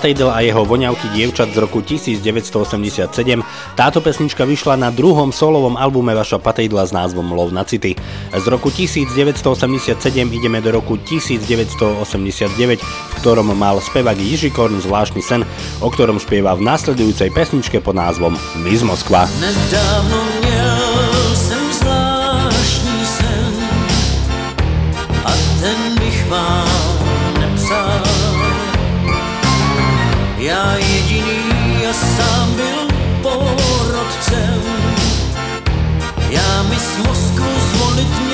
Latejdel a jeho voňavky dievčat z roku 1987. Táto pesnička vyšla na druhom solovom albume Vaša Patejdla s názvom Love na City. Z roku 1987 ideme do roku 1989, v ktorom mal spevak Jiži Korn zvláštny sen, o ktorom spieva v nasledujúcej pesničke pod názvom Miss Moskva. Nedávno Já jediný ja sám byl porodcem. Ja mi z Moskvu zvolit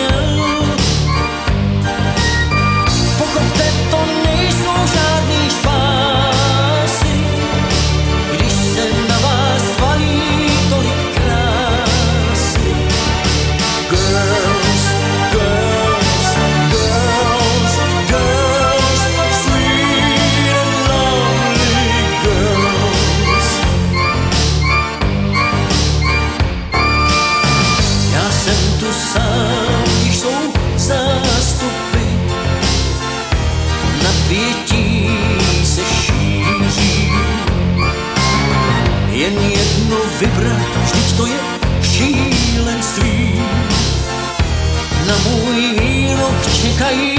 誓い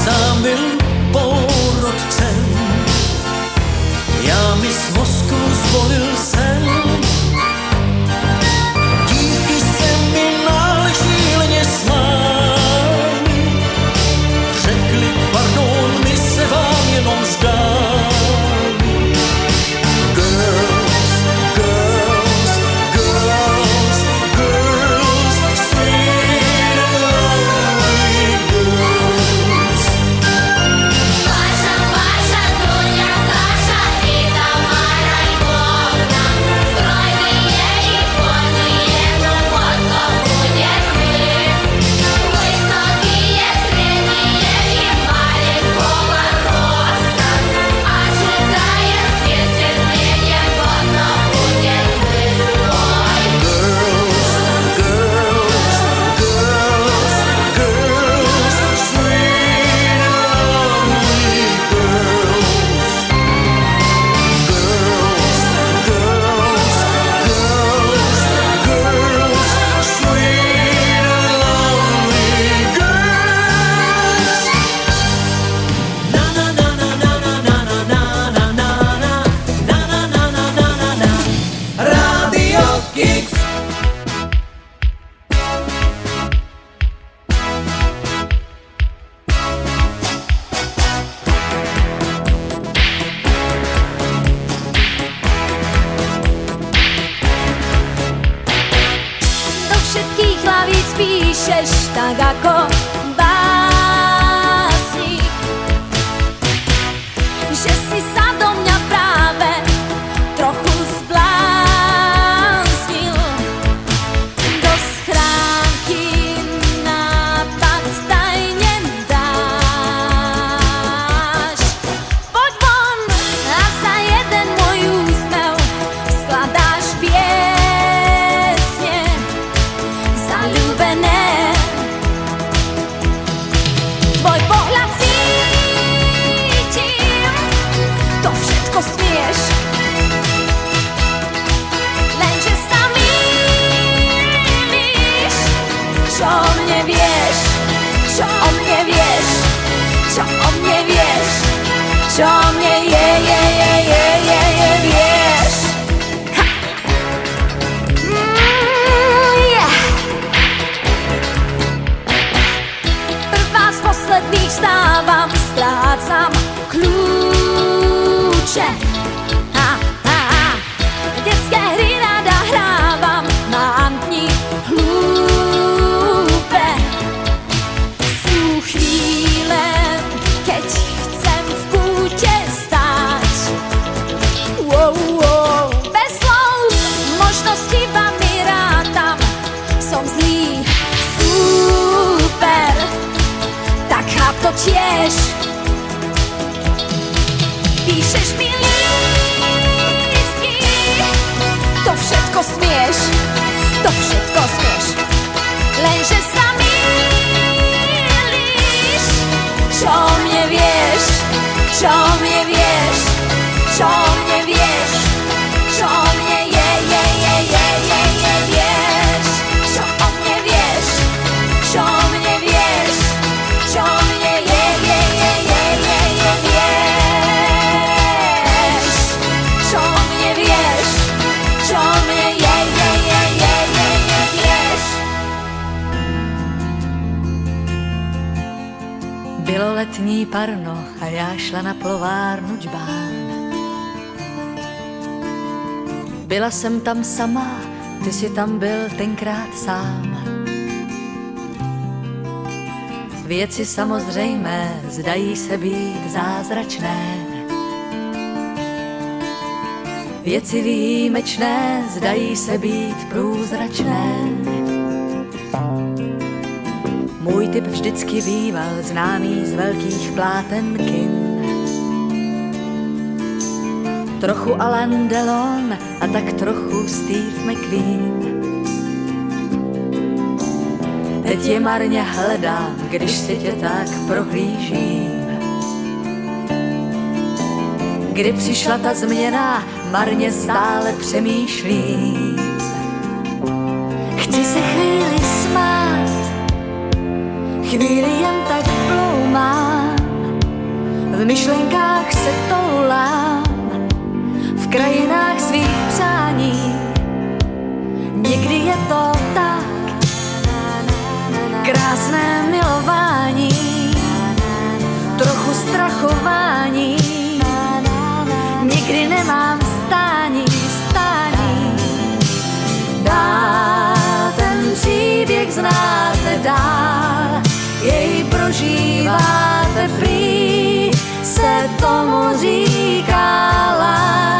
Somebody. Sama, ty si tam byl tenkrát sám. Věci samozřejmé zdají se být zázračné. Věci výjimečné zdají se být průzračné. Můj typ vždycky býval známý z velkých pláten Trochu Alan Delon a tak trochu Steve McQueen. Teď je marně hledám, když si tě tak prohlížím. Kdy přišla ta změna, marně stále přemýšlím. Chci se chvíli smát, chvíli jen tak ploumám, v myšlenkách se toulám, krajinách svých přání. Někdy je to tak, krásné milování, trochu strachování, nikdy nemám stání, stání. Dál ten příběh znáte dál, jej prožíváte prý, se tomu říká láska.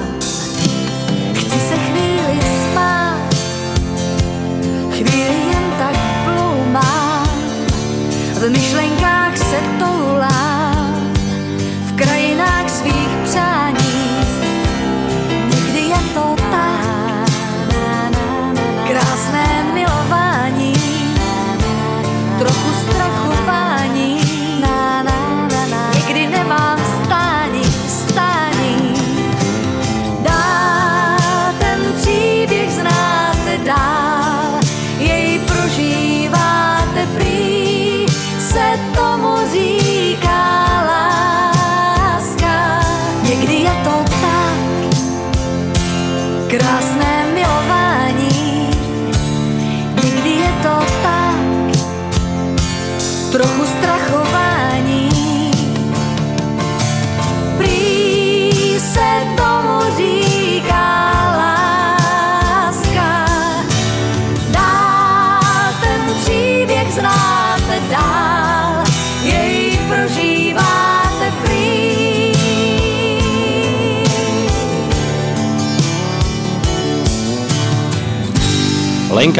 V myšlenkách se toulám,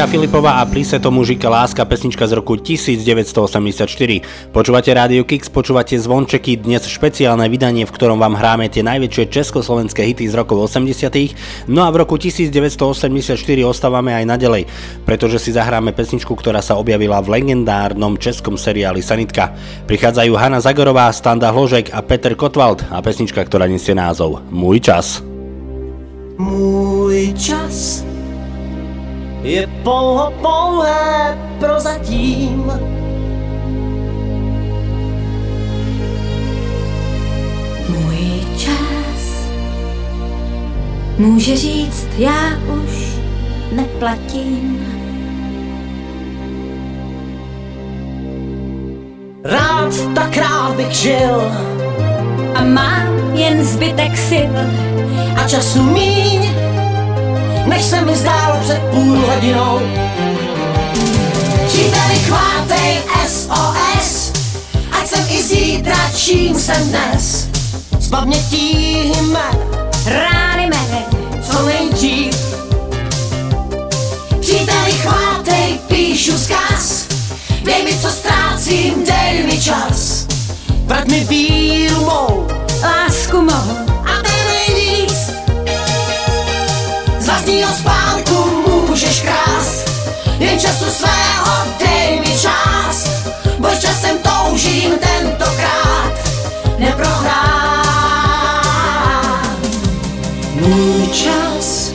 Lenka Filipová a Plise tomu říká láska, pesnička z roku 1984. Počúvate Radio Kix, počúvate zvončeky, dnes špeciálne vydanie, v ktorom vám hráme tie najväčšie československé hity z rokov 80. No a v roku 1984 ostávame aj naďalej, pretože si zahráme pesničku, ktorá sa objavila v legendárnom českom seriáli Sanitka. Prichádzajú Hanna Zagorová, Standa Hložek a Peter Kotwald a pesnička, ktorá nesie názov Môj čas. Můj čas je pouho pouhé prozatím. Můj čas může říct, já už neplatím. Rád tak rád bych žil A mám jen zbytek sil a času míň, než se mi zdálo před půl hodinou. Příteli chvátej SOS, ať jsem i zítra, čím jsem dnes. Z pamětí jmen, rány mé, co nejdřív. Příteli chvátej, píšu zkaz, dej mi, co ztrácím, dej mi čas. Vrať mi víru mou, lásku mou zazní od spánku můžeš krást, jen času svého dej mi čas, bo časem toužím tentokrát neprohrám. Můj čas,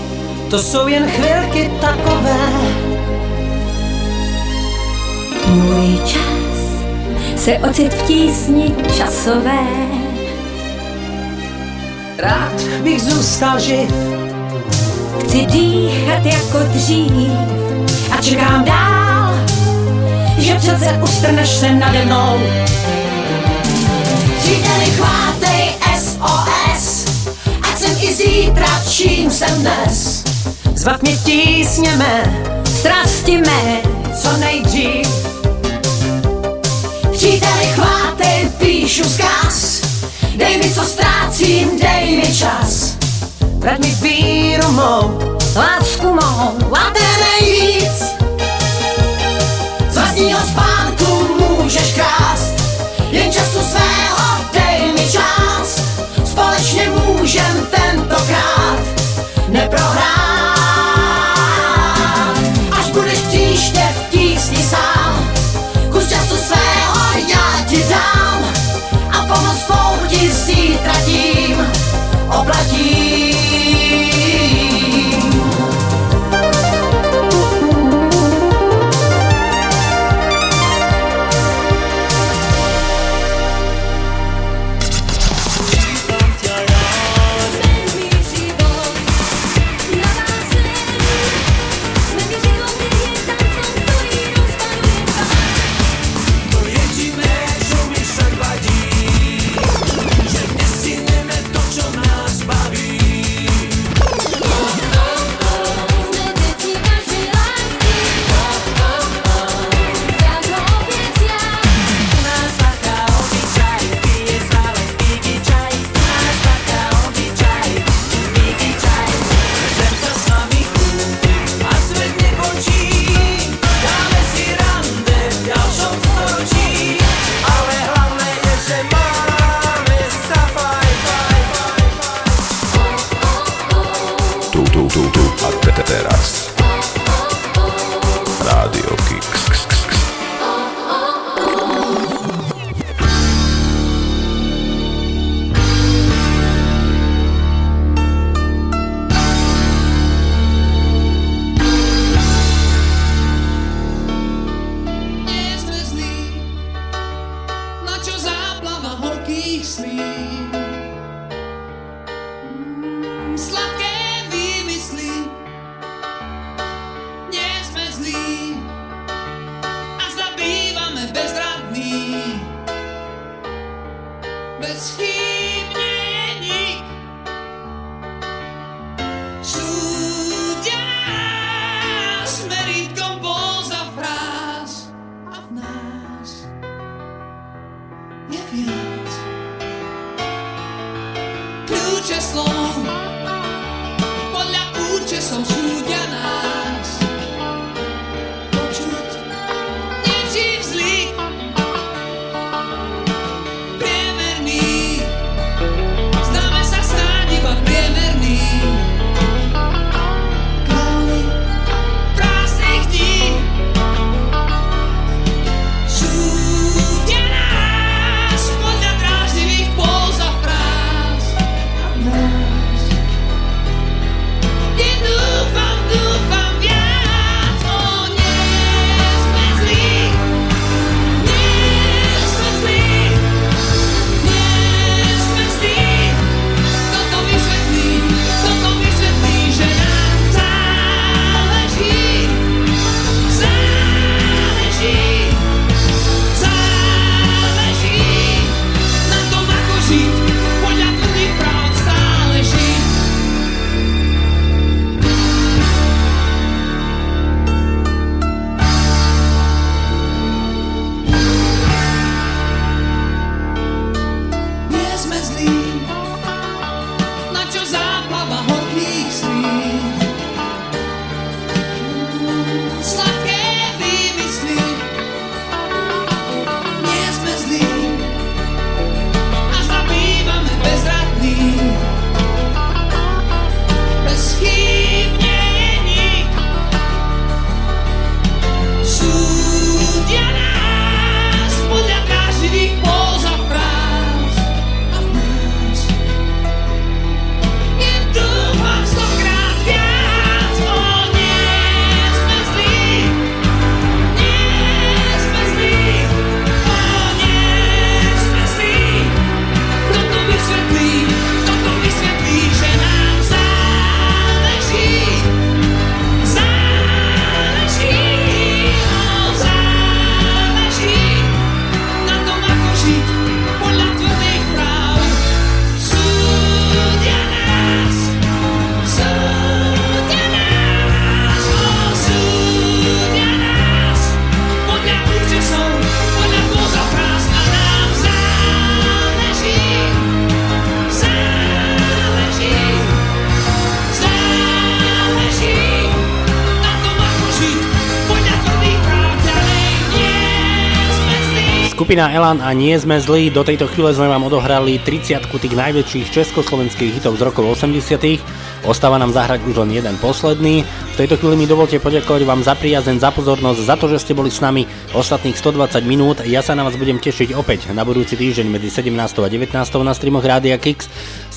to jsou jen chvilky takové, můj čas se ocit v tísni časové. Rád bych zůstal živ, Chci dýchat jako dřív a čekám dál, že přece ustrneš se nade mnou. Příteli, chvátej SOS, ať jsem i zítra, čím jsem dnes. Zbav mě tísněme, strasti mé, co nejdřív. Příteli, chvátej, píšu zkaz, dej mi, co ztrácím, dej mi čas vrať mi víru mou, lásku mou láte nejvíc. Z vlastního spánku můžeš krást, jen času svého Skupina Elan a Nie sme zlí, do tejto chvíle sme vám odohrali 30 tých najväčších československých hitov z rokov 80 Ostáva nám zahrať už len jeden posledný. V tejto chvíli mi dovolte poďakovať vám za priazeň, za pozornosť, za to, že ste boli s nami ostatných 120 minút. Ja sa na vás budem tešiť opäť na budúci týždeň medzi 17. a 19. na streamoch Rádia Kix.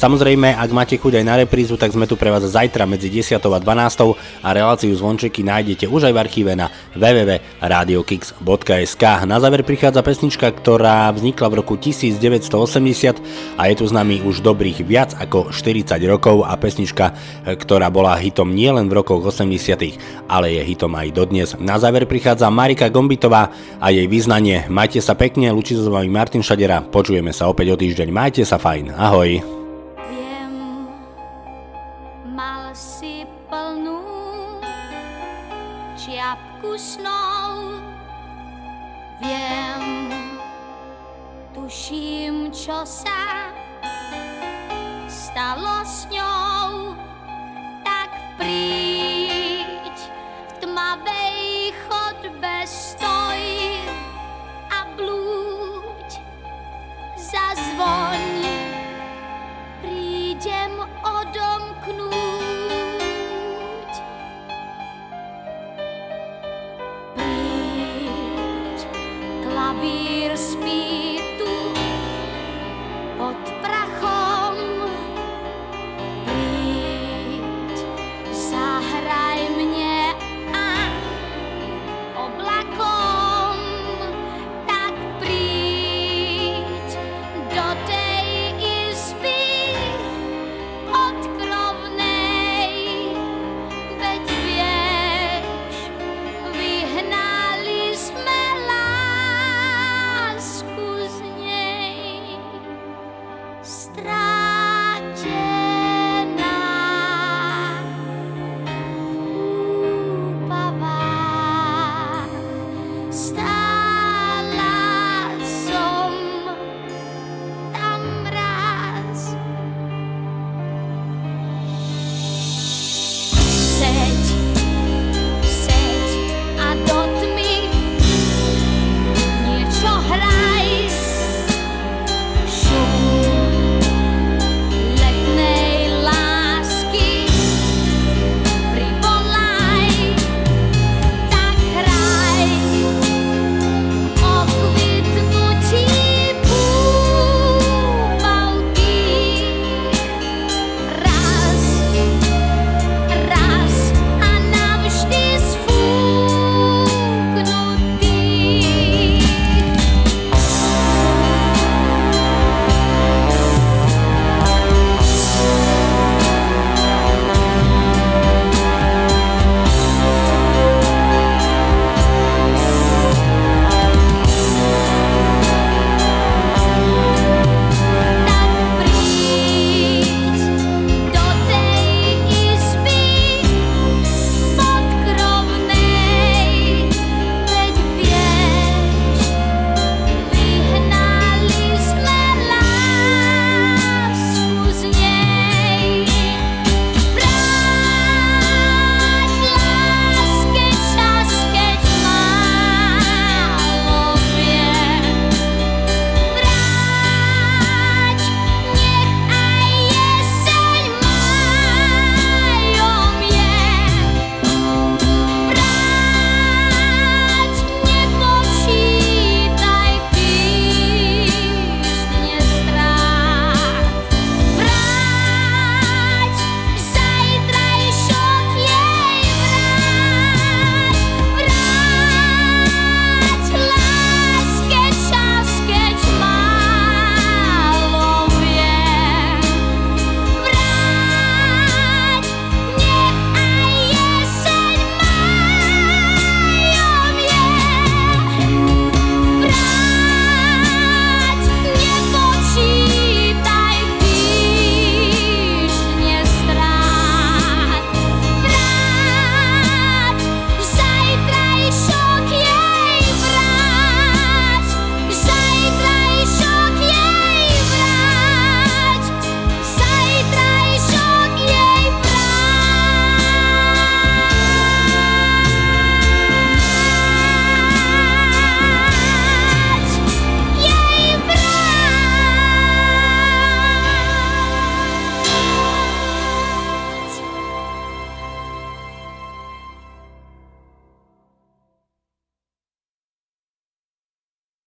Samozrejme, ak máte chuť aj na reprízu, tak sme tu pre vás zajtra medzi 10. a 12. a reláciu zvončeky nájdete už aj v archíve na www.radiokix.sk. Na záver prichádza pesnička, ktorá vznikla v roku 1980 a je tu s nami už dobrých viac ako 40 rokov a pesnička, ktorá bola hitom nielen v rokoch 80 ale je hitom aj dodnes. Na záver prichádza Marika Gombitová a jej význanie. Majte sa pekne, lučí sa s vami Martin Šadera, počujeme sa opäť o týždeň. Majte sa fajn, ahoj. čo sa stalo s ňou, tak príď v tmavej chodbe stoj a blúď zazvoň. Prídem odomknúť. Príď, klavír spí.